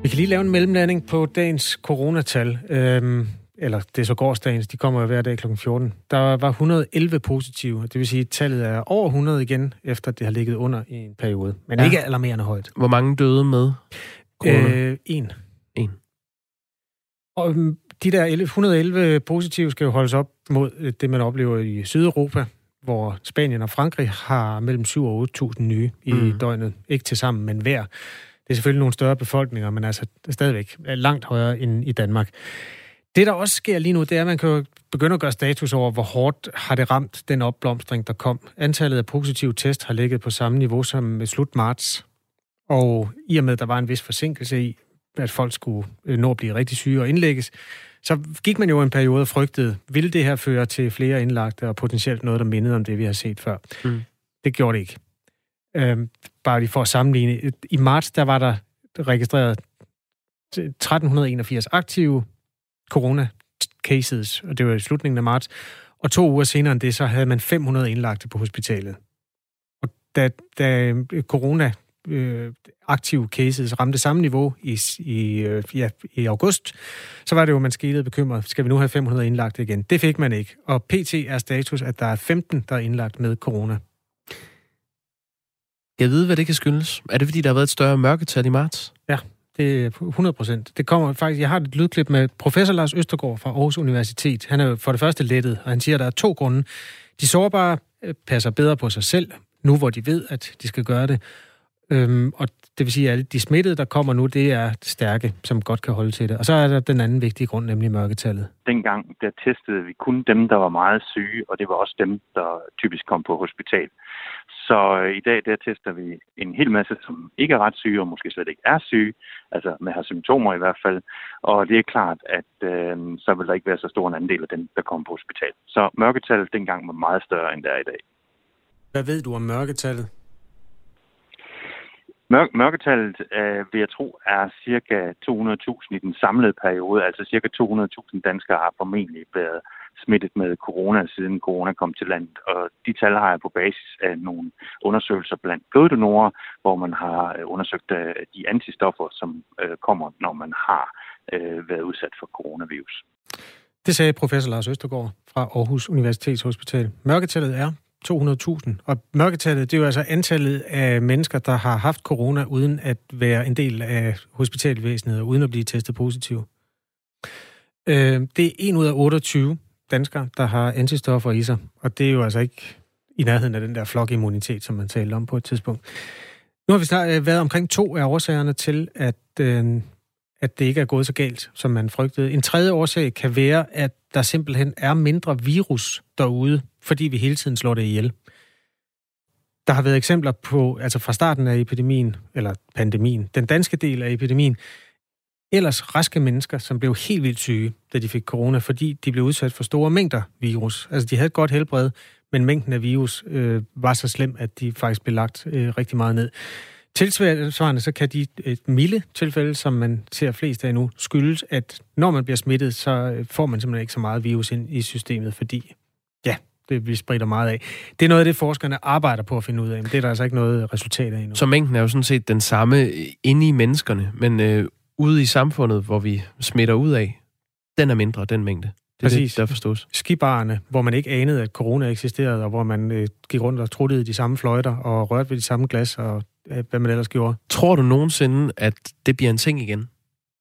Vi kan lige lave en mellemlanding på dagens coronatal. Øhm, eller det er så gårdsdagens, de kommer jo hver dag kl. 14. Der var 111 positive, det vil sige, at tallet er over 100 igen, efter det har ligget under i en periode. Men ja. ikke alarmerende højt. Hvor mange døde med corona? Øh, en. En. Og øhm, de der 111 positive skal jo holdes op mod øh, det, man oplever i Sydeuropa, hvor Spanien og Frankrig har mellem 7 og 8.000 nye i mm. døgnet. Ikke til sammen, men hver. Det er selvfølgelig nogle større befolkninger, men altså stadigvæk langt højere end i Danmark. Det, der også sker lige nu, det er, at man kan begynde at gøre status over, hvor hårdt har det ramt den opblomstring, der kom. Antallet af positive test har ligget på samme niveau som med slut marts. Og i og med, at der var en vis forsinkelse i, at folk skulle øh, nå at blive rigtig syge og indlægges, så gik man jo en periode og frygtede, ville det her føre til flere indlagte og potentielt noget, der mindede om det, vi har set før. Mm. Det gjorde det ikke. Øhm, bare lige for at sammenligne. I marts, der var der registreret 1381 aktive corona-cases, og det var i slutningen af marts. Og to uger senere end det, så havde man 500 indlagte på hospitalet. Og da, da øh, corona øh, aktive cases ramte samme niveau i, i, øh, ja, i august, så var det jo, man skete bekymret. Skal vi nu have 500 indlagte igen? Det fik man ikke. Og PT er status, at der er 15, der er indlagt med corona. Jeg ved, hvad det kan skyldes. Er det, fordi der har været et større mørketal i marts? Ja, det er 100 procent. Det kommer faktisk, jeg har et lydklip med professor Lars Østergaard fra Aarhus Universitet. Han er for det første lettet, og han siger, at der er to grunde. De sårbare øh, passer bedre på sig selv, nu hvor de ved, at de skal gøre det. Øhm, og det vil sige, at alle de smittede, der kommer nu, det er stærke, som godt kan holde til det. Og så er der den anden vigtige grund, nemlig mørketallet. Dengang der testede vi kun dem, der var meget syge, og det var også dem, der typisk kom på hospital. Så øh, i dag der tester vi en hel masse, som ikke er ret syge og måske slet ikke er syge, altså med har symptomer i hvert fald. Og det er klart, at øh, så vil der ikke være så stor en andel af dem, der kommer på hospital. Så mørketallet dengang var meget større, end det er i dag. Hvad ved du om mørketallet? Mør- mørketallet, øh, vil jeg tro, er cirka 200.000 i den samlede periode. Altså cirka 200.000 danskere har formentlig været smittet med corona, siden corona kom til landet. Og de tal har jeg på basis af nogle undersøgelser blandt bloddonorer, hvor man har øh, undersøgt øh, de antistoffer, som øh, kommer, når man har øh, været udsat for coronavirus. Det sagde professor Lars Østergaard fra Aarhus Universitetshospital. Mørketallet er 200.000. Og mørketallet, det er jo altså antallet af mennesker, der har haft corona, uden at være en del af hospitalvæsenet, og uden at blive testet positiv. Øh, det er 1 ud af 28 danskere, der har antistoffer i sig, og det er jo altså ikke i nærheden af den der flokimmunitet, som man talte om på et tidspunkt. Nu har vi snart øh, været omkring to af årsagerne til, at, øh, at det ikke er gået så galt, som man frygtede. En tredje årsag kan være, at der simpelthen er mindre virus derude, fordi vi hele tiden slår det ihjel. Der har været eksempler på, altså fra starten af epidemien, eller pandemien, den danske del af epidemien, ellers raske mennesker, som blev helt vildt syge, da de fik corona, fordi de blev udsat for store mængder virus. Altså, de havde et godt helbred, men mængden af virus øh, var så slem, at de faktisk blev lagt øh, rigtig meget ned. Tilsvarende så kan de et milde tilfælde, som man ser flest af nu, skyldes, at når man bliver smittet, så øh, får man simpelthen ikke så meget virus ind i systemet, fordi ja, det vi spritter meget af. Det er noget af det, forskerne arbejder på at finde ud af, men det er der altså ikke noget resultat af endnu. Så mængden er jo sådan set den samme inde i menneskerne, men øh, ude i samfundet, hvor vi smitter ud af, den er mindre, den mængde. Det er Præcis. det, der forstås. Skibarerne, hvor man ikke anede, at corona eksisterede, og hvor man øh, gik rundt og truttede de samme fløjter og rørte ved de samme glas, og hvad man ellers gjorde. Tror du nogensinde, at det bliver en ting igen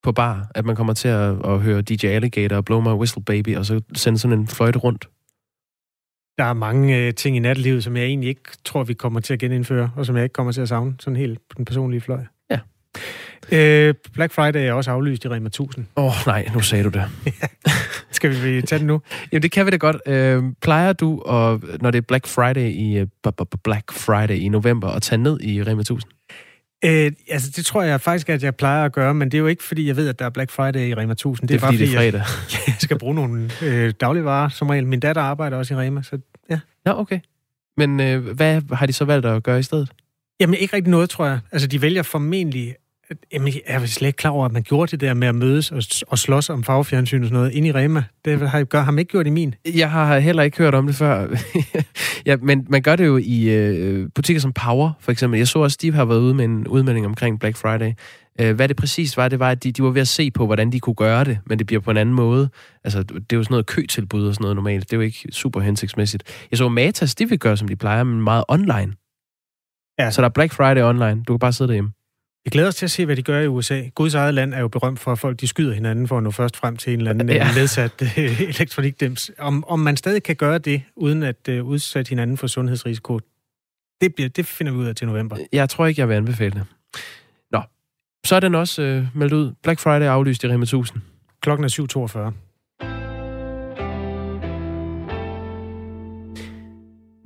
på bar? At man kommer til at, at høre DJ Alligator og Blow My Whistle Baby, og så sende sådan en fløjte rundt? Der er mange øh, ting i nattelivet, som jeg egentlig ikke tror, vi kommer til at genindføre, og som jeg ikke kommer til at savne, sådan helt på den personlige fløj. Ja. Øh, Black Friday er også aflyst i Rema 1000. Åh oh, nej, nu sagde du det. Skal vi tage den nu? Jamen, det kan vi da godt. Øh, plejer du, at, når det er Black Friday i øh, Black Friday i november, at tage ned i Rema 1000? Øh, altså, det tror jeg faktisk, at jeg plejer at gøre, men det er jo ikke, fordi jeg ved, at der er Black Friday i Rema 1000. Det er, det er bare, fordi, det er fredag. Jeg, jeg skal bruge nogle øh, dagligvarer, som regel. Min datter arbejder også i Rema, så ja. Nå, okay. Men øh, hvad har de så valgt at gøre i stedet? Jamen, ikke rigtig noget, tror jeg. Altså, de vælger formentlig Jamen, jeg er slet ikke klar over, at man gjorde det der med at mødes og, og slås om farvefjernsyn og sådan noget ind i Rema. Det har, gør, har man ikke gjort i min. Jeg har heller ikke hørt om det før. ja, men man gør det jo i øh, butikker som Power, for eksempel. Jeg så også, Steve har været ude med en udmelding omkring Black Friday. Øh, hvad det præcis var, det var, at de, de var ved at se på, hvordan de kunne gøre det, men det bliver på en anden måde. Altså, det er jo sådan noget køtilbud og sådan noget normalt. Det er jo ikke super hensigtsmæssigt. Jeg så Matas, de vil gøre, som de plejer, men meget online. Ja. Så der er Black Friday online. Du kan bare sidde derhjemme. Vi glæder os til at se, hvad de gør i USA. Guds eget land er jo berømt for, at folk de skyder hinanden for at nå først frem til en eller anden ja. nedsat uh, elektronikdims. Om, om man stadig kan gøre det, uden at uh, udsætte hinanden for sundhedsrisiko, det, bliver, det finder vi ud af til november. Jeg tror ikke, jeg vil anbefale det. Nå, så er den også uh, meldt ud. Black Friday aflyst i Rema 1000. Klokken er 7.42.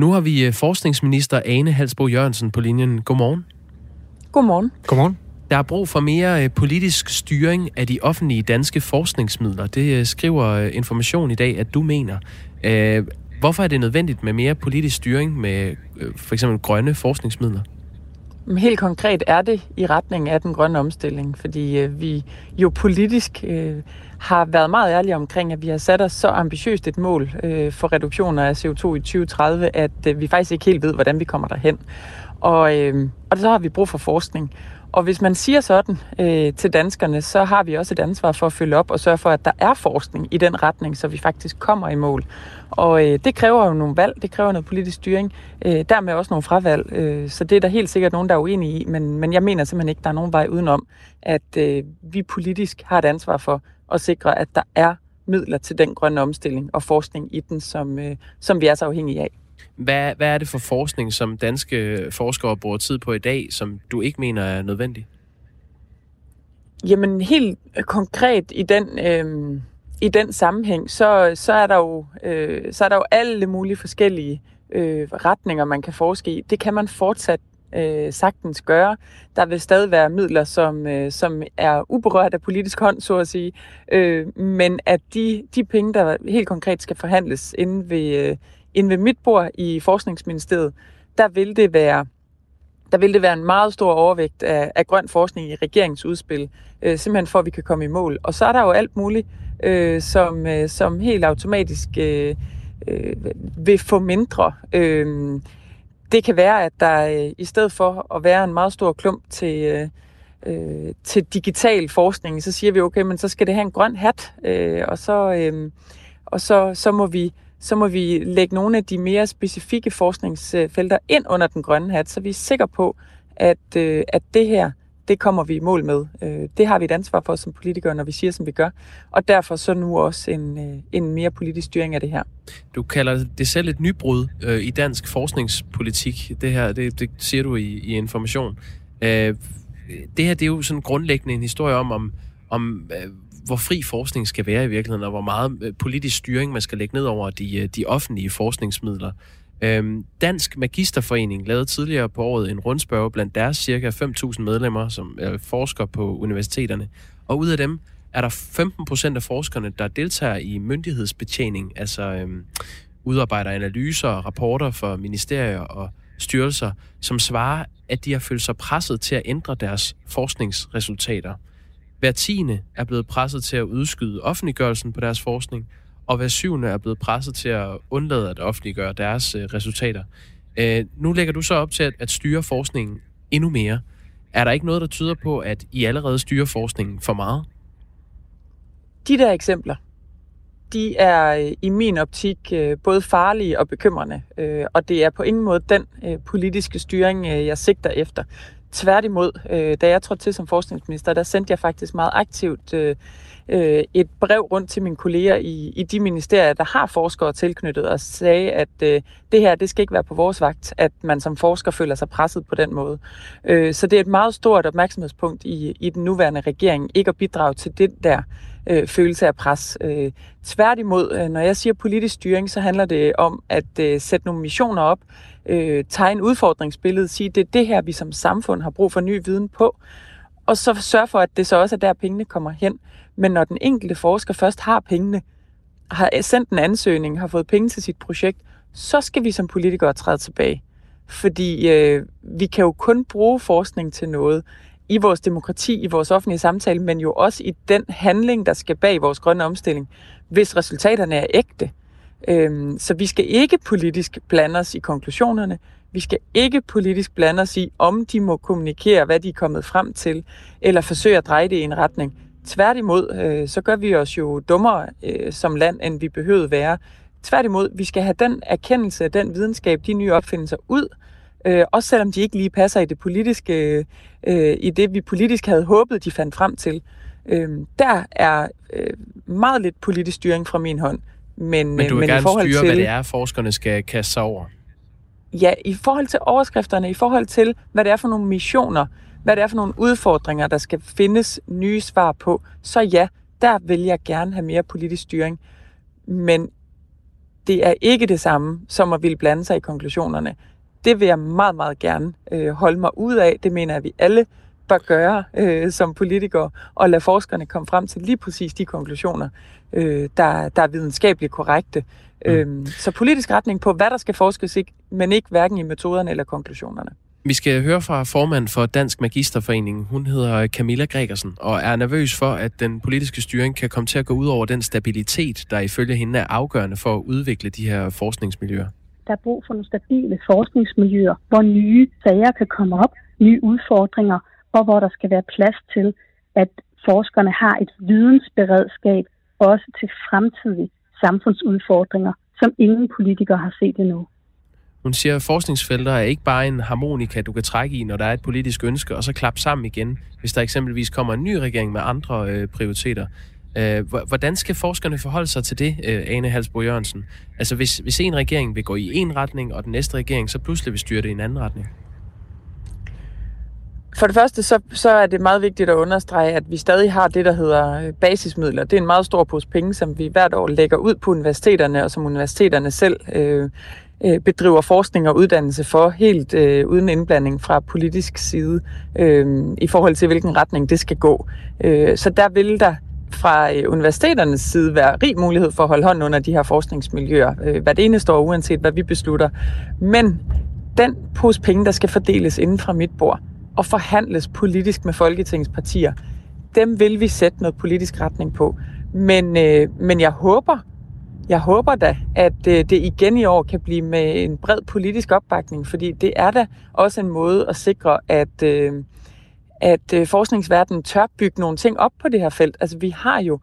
Nu har vi forskningsminister Ane Halsbo Jørgensen på linjen. Godmorgen. Godmorgen. Godmorgen. Der er brug for mere øh, politisk styring af de offentlige danske forskningsmidler. Det øh, skriver øh, Information i dag, at du mener. Hvorfor er det nødvendigt med mere politisk styring med for eksempel grønne forskningsmidler? Helt konkret er det i retning af den grønne omstilling, fordi vi jo politisk har været meget ærlige omkring, at vi har sat os så ambitiøst et mål for reduktioner af CO2 i 2030, at vi faktisk ikke helt ved, hvordan vi kommer derhen. Og, øh, og så har vi brug for forskning. Og hvis man siger sådan øh, til danskerne, så har vi også et ansvar for at følge op og sørge for, at der er forskning i den retning, så vi faktisk kommer i mål. Og øh, det kræver jo nogle valg, det kræver noget politisk styring, øh, dermed også nogle fravalg. Øh, så det er der helt sikkert nogen, der er uenige i, men, men jeg mener simpelthen ikke, der er nogen vej udenom, at øh, vi politisk har et ansvar for at sikre, at der er midler til den grønne omstilling og forskning i den, som, øh, som vi er så afhængige af. Hvad, hvad er det for forskning, som danske forskere bruger tid på i dag, som du ikke mener er nødvendig? Jamen helt konkret i den, øh, i den sammenhæng, så, så, er der jo, øh, så er der jo alle mulige forskellige øh, retninger, man kan forske i. Det kan man fortsat øh, sagtens gøre. Der vil stadig være midler, som, øh, som er uberørt af politisk hånd, så at sige. Øh, men at de, de penge, der helt konkret skal forhandles inde ved, øh, Inden ved mit bord i Forskningsministeriet, der vil det være der vil det være en meget stor overvægt af, af grøn forskning i regeringsudspil, øh, simpelthen for at vi kan komme i mål. Og så er der jo alt muligt, øh, som, øh, som helt automatisk øh, øh, vil få mindre. Øh, det kan være, at der øh, i stedet for at være en meget stor klump til, øh, øh til digital forskning, så siger vi, okay, men så skal det have en grøn hat, øh, og så, øh, og så, så må vi så må vi lægge nogle af de mere specifikke forskningsfelter ind under den grønne hat, så vi er sikre på, at, øh, at det her, det kommer vi i mål med. Øh, det har vi et ansvar for som politikere, når vi siger, som vi gør. Og derfor så nu også en, øh, en mere politisk styring af det her. Du kalder det selv et nybrud øh, i dansk forskningspolitik. Det her, det, det siger du i, i information. Øh, det her, det er jo sådan grundlæggende en historie om, om, om øh, hvor fri forskning skal være i virkeligheden, og hvor meget øh, politisk styring man skal lægge ned over de, øh, de offentlige forskningsmidler. Øhm, Dansk Magisterforening lavede tidligere på året en rundspørge blandt deres cirka 5.000 medlemmer, som er forsker på universiteterne. Og ud af dem er der 15 procent af forskerne, der deltager i myndighedsbetjening, altså øhm, udarbejder analyser og rapporter for ministerier og styrelser, som svarer, at de har følt sig presset til at ændre deres forskningsresultater. Hver tiende er blevet presset til at udskyde offentliggørelsen på deres forskning, og hver syvende er blevet presset til at undlade at offentliggøre deres øh, resultater. Øh, nu lægger du så op til at, at styre forskningen endnu mere. Er der ikke noget, der tyder på, at I allerede styrer forskningen for meget? De der eksempler, de er øh, i min optik øh, både farlige og bekymrende, øh, og det er på ingen måde den politiske styring, jeg sigter efter. Tværtimod, øh, da jeg trådte til som forskningsminister, der sendte jeg faktisk meget aktivt øh, øh, et brev rundt til mine kolleger i, i de ministerier, der har forskere tilknyttet, og sagde, at øh, det her, det skal ikke være på vores vagt, at man som forsker føler sig presset på den måde. Øh, så det er et meget stort opmærksomhedspunkt i, i den nuværende regering, ikke at bidrage til det der øh, følelse af pres. Øh, tværtimod, øh, når jeg siger politisk styring, så handler det om at øh, sætte nogle missioner op, øh, tegne udfordringsbilledet, sige, det er det her, vi som samfund har brug for ny viden på, og så sørge for, at det så også er der, pengene kommer hen. Men når den enkelte forsker først har pengene, har sendt en ansøgning, har fået penge til sit projekt, så skal vi som politikere træde tilbage. Fordi øh, vi kan jo kun bruge forskning til noget, i vores demokrati, i vores offentlige samtale, men jo også i den handling, der skal bag vores grønne omstilling, hvis resultaterne er ægte. Øhm, så vi skal ikke politisk blande os i konklusionerne. Vi skal ikke politisk blande os i, om de må kommunikere, hvad de er kommet frem til, eller forsøge at dreje det i en retning. Tværtimod, øh, så gør vi os jo dummere øh, som land, end vi behøvede være. Tværtimod, vi skal have den erkendelse, den videnskab, de nye opfindelser ud, øh, også selvom de ikke lige passer i det politiske, øh, i det vi politisk havde håbet, de fandt frem til. Øh, der er øh, meget lidt politisk styring fra min hånd. Men, men du vil men gerne i forhold styre, til, hvad det er, forskerne skal kaste sig over? Ja, i forhold til overskrifterne, i forhold til, hvad det er for nogle missioner, hvad det er for nogle udfordringer, der skal findes nye svar på, så ja, der vil jeg gerne have mere politisk styring. Men det er ikke det samme som at ville blande sig i konklusionerne det vil jeg meget, meget gerne øh, holde mig ud af. Det mener jeg, at vi alle bør gøre øh, som politikere, og lade forskerne komme frem til lige præcis de konklusioner, øh, der, der er videnskabeligt korrekte. Mm. Øhm, så politisk retning på, hvad der skal forskes, ikke, men ikke hverken i metoderne eller konklusionerne. Vi skal høre fra formand for Dansk Magisterforening. Hun hedder Camilla Gregersen og er nervøs for, at den politiske styring kan komme til at gå ud over den stabilitet, der ifølge hende er afgørende for at udvikle de her forskningsmiljøer. Der er brug for nogle stabile forskningsmiljøer, hvor nye sager kan komme op, nye udfordringer, og hvor der skal være plads til, at forskerne har et vidensberedskab også til fremtidige samfundsudfordringer, som ingen politikere har set endnu. Hun siger, at forskningsfelter er ikke bare en harmonika, du kan trække i, når der er et politisk ønske, og så klappe sammen igen, hvis der eksempelvis kommer en ny regering med andre øh, prioriteter. Øh, hvordan skal forskerne forholde sig til det, øh, Ane Halsbo Jørgensen? Altså hvis, hvis en regering vil gå i en retning, og den næste regering så pludselig vil styre det i en anden retning? For det første, så, så er det meget vigtigt at understrege, at vi stadig har det, der hedder øh, basismidler. Det er en meget stor pose penge, som vi hvert år lægger ud på universiteterne, og som universiteterne selv øh, Øh, bedriver forskning og uddannelse for, helt øh, uden indblanding fra politisk side, øh, i forhold til, hvilken retning det skal gå. Øh, så der vil der fra øh, universiteternes side være rig mulighed for at holde hånden under de her forskningsmiljøer øh, hvert eneste år, uanset hvad vi beslutter. Men den pose penge, der skal fordeles inden fra mit bord og forhandles politisk med Folketingets partier, dem vil vi sætte noget politisk retning på. Men, øh, men jeg håber, jeg håber da, at øh, det igen i år kan blive med en bred politisk opbakning, fordi det er da også en måde at sikre, at, øh, at øh, forskningsverdenen tør bygge nogle ting op på det her felt. Altså vi har jo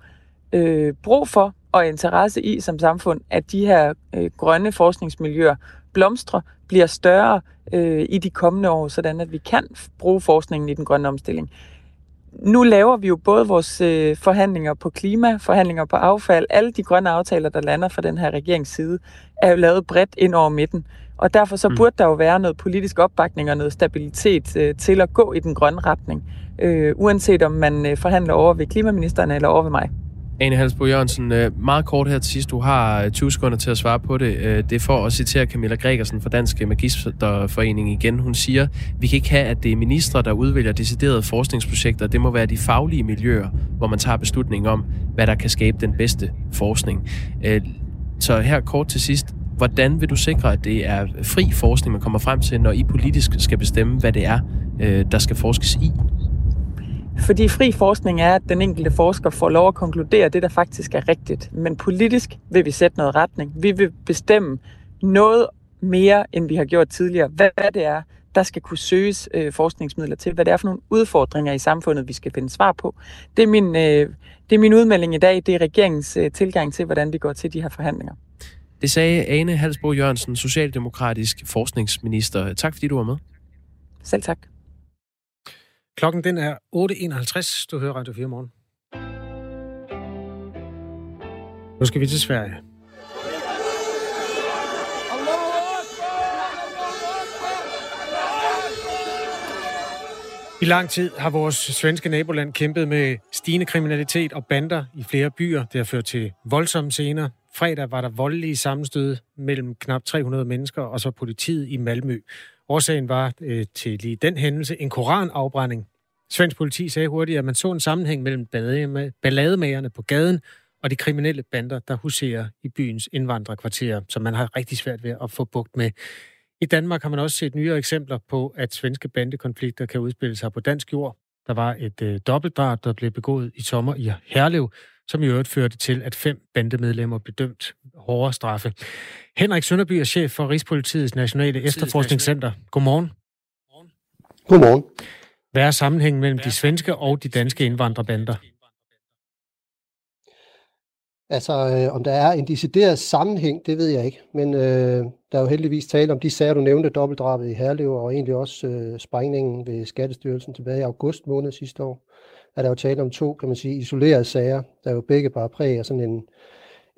øh, brug for og interesse i som samfund, at de her øh, grønne forskningsmiljøer blomstrer, bliver større øh, i de kommende år, sådan at vi kan bruge forskningen i den grønne omstilling. Nu laver vi jo både vores øh, forhandlinger på klima, forhandlinger på affald, alle de grønne aftaler, der lander fra den her regerings side, er jo lavet bredt ind over midten. Og derfor så mm. burde der jo være noget politisk opbakning og noget stabilitet øh, til at gå i den grønne retning, øh, uanset om man øh, forhandler over ved klimaministeren eller over ved mig. Ane Halsbo Jørgensen, øh, meget kort her til sidst. Du har øh, 20 sekunder til at svare på det. Øh, det er for at citere Camilla Gregersen fra Dansk Magisterforening igen. Hun siger, vi kan ikke have, at det er ministre, der udvælger deciderede forskningsprojekter. Det må være de faglige miljøer, hvor man tager beslutning om, hvad der kan skabe den bedste forskning. Så her kort til sidst. Hvordan vil du sikre, at det er fri forskning, man kommer frem til, når I politisk skal bestemme, hvad det er, der skal forskes i? Fordi fri forskning er, at den enkelte forsker får lov at konkludere det, der faktisk er rigtigt. Men politisk vil vi sætte noget retning. Vi vil bestemme noget mere, end vi har gjort tidligere. Hvad det er, der skal kunne søges øh, forskningsmidler til. Hvad det er for nogle udfordringer i samfundet, vi skal finde svar på. Det er min, øh, det er min udmelding i dag. Det er regeringens øh, tilgang til, hvordan vi går til de her forhandlinger. Det sagde Ane Halsbo Jørgensen, Socialdemokratisk forskningsminister. Tak fordi du var med. Selv tak. Klokken den er 8.51. Du hører Radio 4 morgen. Nu skal vi til Sverige. I lang tid har vores svenske naboland kæmpet med stigende kriminalitet og bander i flere byer. Det har ført til voldsomme scener. Fredag var der voldelige sammenstød mellem knap 300 mennesker og så politiet i Malmø. Årsagen var øh, til lige den hændelse en koranafbrænding. Svensk politi sagde hurtigt, at man så en sammenhæng mellem ballademagerne på gaden og de kriminelle bander, der huserer i byens indvandrerkvarterer, som man har rigtig svært ved at få bugt med. I Danmark har man også set nyere eksempler på, at svenske bandekonflikter kan udspille sig på dansk jord. Der var et øh, dobbeltdrab, der blev begået i sommer i Herlev, som i øvrigt førte til, at fem bandemedlemmer blev dømt hårdere straffe. Henrik Sønderby er chef for Rigspolitiets Nationale Efterforskningscenter. Godmorgen. Godmorgen. Hvad er sammenhængen mellem de svenske og de danske indvandrerbander? Altså, øh, om der er en decideret sammenhæng, det ved jeg ikke. Men øh, der er jo heldigvis tale om de sager, du nævnte, dobbeltdrabet i Herlev, og egentlig også øh, sprængningen ved Skattestyrelsen tilbage i august måned sidste år. Er der jo tale om to, kan man sige, isolerede sager, der jo begge bare præger sådan en,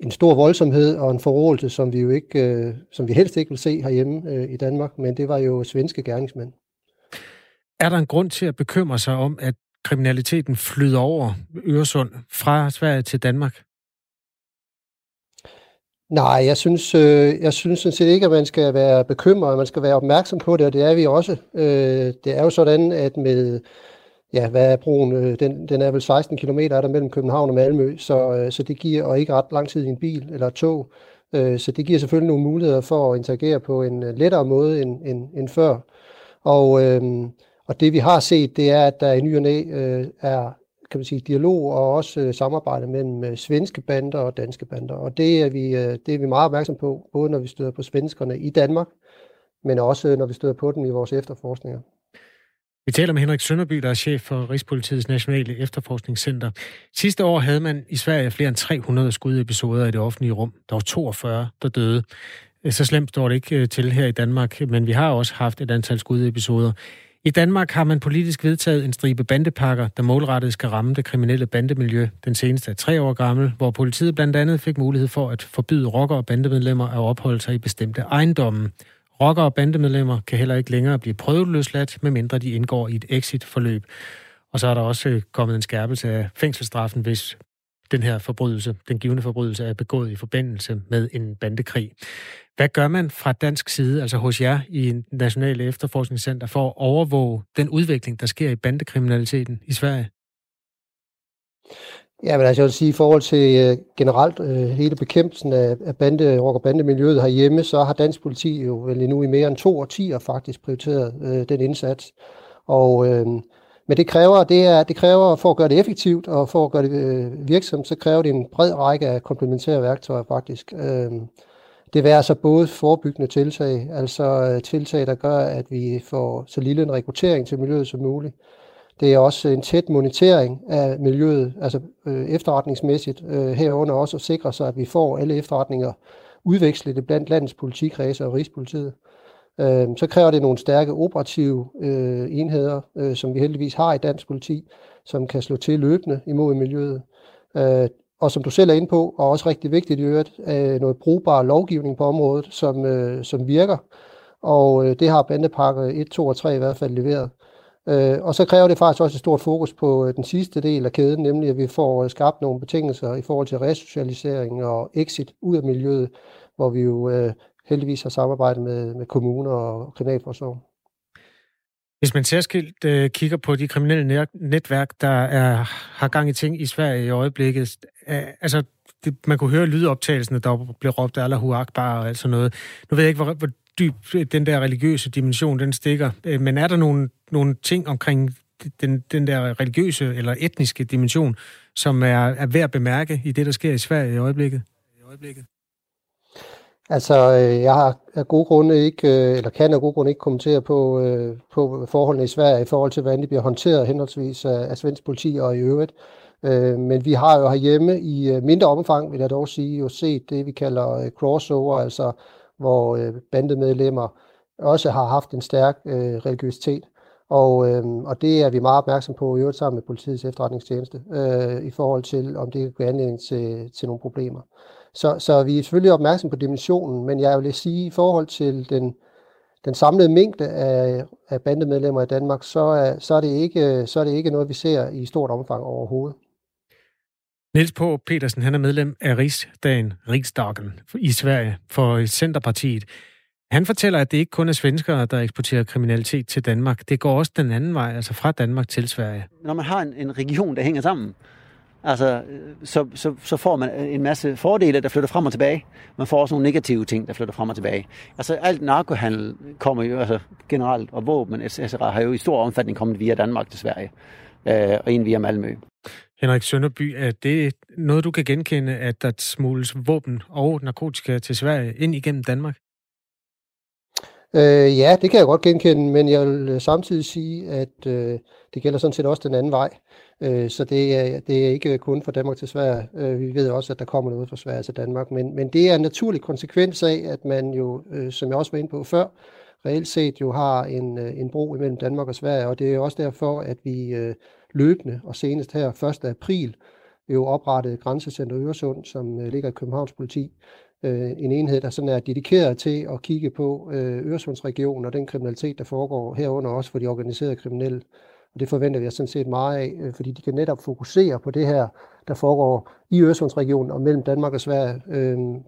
en stor voldsomhed og en forrådelse, som vi jo ikke, øh, som vi helst ikke vil se herhjemme øh, i Danmark, men det var jo svenske gerningsmænd. Er der en grund til at bekymre sig om, at kriminaliteten flyder over Øresund fra Sverige til Danmark? Nej, jeg synes, øh, jeg synes sådan set ikke, at man skal være bekymret, man skal være opmærksom på det, og det er vi også. Øh, det er jo sådan, at med, ja, hvad er broen? Øh, den, den er vel 16 km er der mellem København og Malmø, så, øh, så det giver, og ikke ret lang tid i en bil eller et tog, øh, så det giver selvfølgelig nogle muligheder for at interagere på en lettere måde end, end, end før. Og, øhm, og det vi har set, det er, at der i ny og næ, øh, er kan man sige, dialog og også øh, samarbejde mellem øh, svenske bander og danske bander. Og det er, vi, øh, det er vi meget opmærksom på, både når vi støder på svenskerne i Danmark, men også når vi støder på dem i vores efterforskninger. Vi taler med Henrik Sønderby, der er chef for Rigspolitiets Nationale Efterforskningscenter. Sidste år havde man i Sverige flere end 300 skudepisoder i det offentlige rum. Der var 42, der døde. Så slemt står det ikke øh, til her i Danmark, men vi har også haft et antal skudepisoder. I Danmark har man politisk vedtaget en stribe bandepakker, der målrettet skal ramme det kriminelle bandemiljø. Den seneste er tre år gammel, hvor politiet blandt andet fik mulighed for at forbyde rocker- og bandemedlemmer at opholde sig i bestemte ejendomme. Rocker- og bandemedlemmer kan heller ikke længere blive prøveløsladt, medmindre de indgår i et exit-forløb. Og så er der også øh, kommet en skærpelse af fængselsstraffen, hvis den her forbrydelse, den givende forbrydelse, er begået i forbindelse med en bandekrig. Hvad gør man fra dansk side, altså hos jer i Nationale Efterforskningscenter, for at overvåge den udvikling, der sker i bandekriminaliteten i Sverige? Ja, men altså jeg vil sige, i forhold til øh, generelt øh, hele bekæmpelsen af, af bande, rock- og bandemiljøet herhjemme, så har dansk politi jo vel nu i mere end to årtier faktisk prioriteret øh, den indsats. Og, øh, men det kræver, det, er, det kræver, for at gøre det effektivt og for at gøre det øh, virksomt, så kræver det en bred række af komplementære værktøjer faktisk. Øh, det vil altså både forebyggende tiltag, altså øh, tiltag, der gør, at vi får så lille en rekruttering til miljøet som muligt. Det er også en tæt monitering af miljøet, altså øh, efterretningsmæssigt, øh, herunder også at sikre sig, at vi får alle efterretninger udvekslet blandt landets politikredse og Rigspolitiet. Øh, så kræver det nogle stærke operative øh, enheder, øh, som vi heldigvis har i dansk politi, som kan slå til løbende imod miljøet. Øh, og som du selv er inde på, og også rigtig vigtigt i øvrigt, øh, noget brugbar lovgivning på området, som, øh, som virker. Og øh, det har bandepakke 1, 2 og 3 i hvert fald leveret. Øh, og så kræver det faktisk også et stort fokus på øh, den sidste del af kæden, nemlig at vi får øh, skabt nogle betingelser i forhold til resocialisering og exit ud af miljøet, hvor vi jo øh, heldigvis har samarbejdet med, med kommuner og kriminalforsorg. Hvis man særskilt øh, kigger på de kriminelle netværk, der er, har gang i ting i Sverige i øjeblikket, øh, altså det, man kunne høre lydoptagelserne, der blev råbt Allahu Akbar og alt sådan noget. Nu ved jeg ikke, hvor, hvor dyb den der religiøse dimension, den stikker, øh, men er der nogle, nogle ting omkring den, den der religiøse eller etniske dimension, som er, er værd at bemærke i det, der sker i Sverige i øjeblikket? I øjeblikket? Altså, øh, jeg har af gode grunde ikke, øh, eller kan af gode grunde ikke kommentere på, på forholdene i Sverige i forhold til, hvordan de bliver håndteret henholdsvis af, af svensk politi og i øvrigt. Men vi har jo herhjemme i mindre omfang, vil jeg dog sige, jo set det, vi kalder crossover, altså hvor øh, bandemedlemmer også har haft en stærk øh, religiøsitet. Og, øh, og det er vi meget opmærksom på i øvrigt sammen med politiets efterretningstjeneste, i forhold til, om det kan give anledning til, til nogle problemer. Så, så vi er selvfølgelig opmærksom på dimensionen, men jeg vil sige, i forhold til den, den samlede mængde af, af bandemedlemmer i Danmark, så er, så, er det ikke, så er det ikke noget, vi ser i stort omfang overhovedet. Niels på Petersen, han er medlem af Rigsdagen, Riksdagen i Sverige for Centerpartiet. Han fortæller, at det ikke kun er svenskere, der eksporterer kriminalitet til Danmark. Det går også den anden vej, altså fra Danmark til Sverige. Når man har en, en region, der hænger sammen, Altså, så, så, så får man en masse fordele, der flytter frem og tilbage. Man får også nogle negative ting, der flytter frem og tilbage. Altså, alt narkohandel kommer jo altså, generelt, og våben, etc. har jo i stor omfattning kommet via Danmark til Sverige, øh, og en via Malmø. Henrik Sønderby, er det noget, du kan genkende, at der smugles våben og narkotika til Sverige ind igennem Danmark? Øh, ja, det kan jeg godt genkende, men jeg vil øh, samtidig sige, at øh, det gælder sådan set også den anden vej. Øh, så det er, det er ikke kun fra Danmark til Sverige. Øh, vi ved også, at der kommer noget fra Sverige til Danmark, men, men det er en naturlig konsekvens af, at man jo, øh, som jeg også var inde på før, reelt set jo har en, øh, en bro imellem Danmark og Sverige, og det er også derfor, at vi øh, løbende, og senest her 1. april, jo oprettet Grænsecenter Øresund, som øh, ligger i Københavns politi, øh, en enhed, der sådan er dedikeret til at kigge på øh, Øresundsregionen og den kriminalitet, der foregår herunder også for de organiserede kriminelle. Og det forventer vi os sådan set meget af, fordi de kan netop fokusere på det her, der foregår i Øresundsregionen og mellem Danmark og Sverige.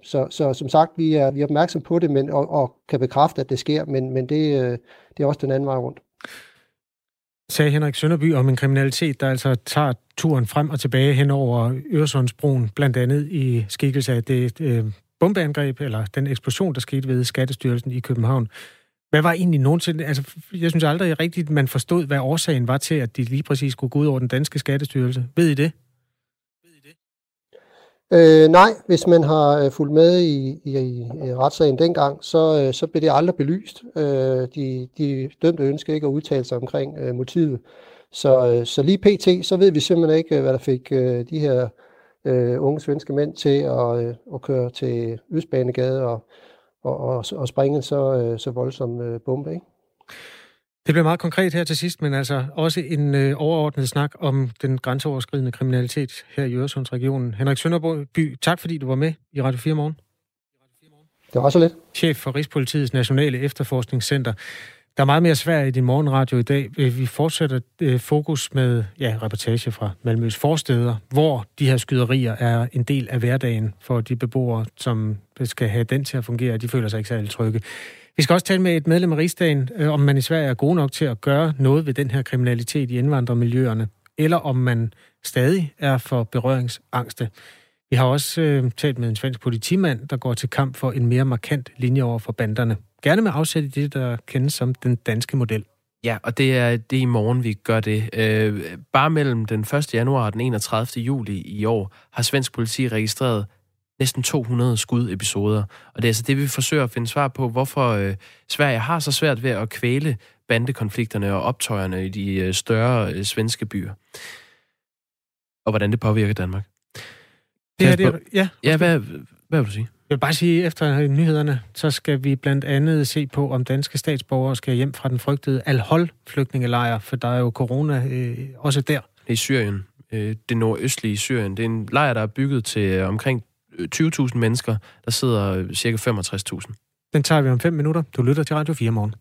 Så, så som sagt, vi er, vi er opmærksom på det men, og, og kan bekræfte, at det sker, men, men det, det er også den anden vej rundt sagde Henrik Sønderby om en kriminalitet, der altså tager turen frem og tilbage hen over Øresundsbroen, blandt andet i skikkelse af det øh, bombeangreb, eller den eksplosion, der skete ved Skattestyrelsen i København. Hvad var egentlig nogensinde... Altså, jeg synes aldrig rigtigt, man forstod, hvad årsagen var til, at de lige præcis skulle gå ud over den danske skattestyrelse. Ved I det? Øh, nej, hvis man har øh, fulgt med i, i, i retssagen dengang, så, øh, så blev det aldrig belyst. Øh, de, de dømte ønsker ikke at udtale sig omkring øh, motivet. Så, øh, så lige pt, så ved vi simpelthen ikke, øh, hvad der fik øh, de her øh, unge svenske mænd til at, øh, at køre til Østbanegade og, og, og, og springe så, øh, så voldsom øh, bombe. Ikke? Det bliver meget konkret her til sidst, men altså også en øh, overordnet snak om den grænseoverskridende kriminalitet her i Øresundsregionen. Henrik Sønderby, tak fordi du var med i Radio 4 morgen. Det var så lidt. Chef for Rigspolitiets Nationale Efterforskningscenter. Der er meget mere svært i din morgenradio i dag. Vi fortsætter øh, fokus med ja, reportage fra Malmøs forsteder, hvor de her skyderier er en del af hverdagen for de beboere, som skal have den til at fungere. De føler sig ikke særlig trygge. Vi skal også tale med et medlem af rigsdagen, øh, om man i Sverige er god nok til at gøre noget ved den her kriminalitet i indvandrermiljøerne, eller om man stadig er for berøringsangste. Vi har også øh, talt med en svensk politimand, der går til kamp for en mere markant linje over for banderne. Gerne med afsæt i det, der kendes som den danske model. Ja, og det er, det er i morgen, vi gør det. Øh, bare mellem den 1. januar og den 31. juli i år har svensk politi registreret næsten 200 skudepisoder. Og det er altså det, vi forsøger at finde svar på, hvorfor øh, Sverige har så svært ved at kvæle bandekonflikterne og optøjerne i de øh, større øh, svenske byer. Og hvordan det påvirker Danmark. Det her, det er, ja. ja hvad, hvad vil du sige? Jeg vil bare sige, at efter nyhederne, så skal vi blandt andet se på, om danske statsborgere skal hjem fra den frygtede Al-Hol-flygtningelejr, for der er jo corona øh, også der. Er i Syrien. Øh, det nordøstlige Syrien. Det er en lejr, der er bygget til øh, omkring 20.000 mennesker. Der sidder øh, cirka 65.000. Den tager vi om fem minutter. Du lytter til Radio 4 morgen.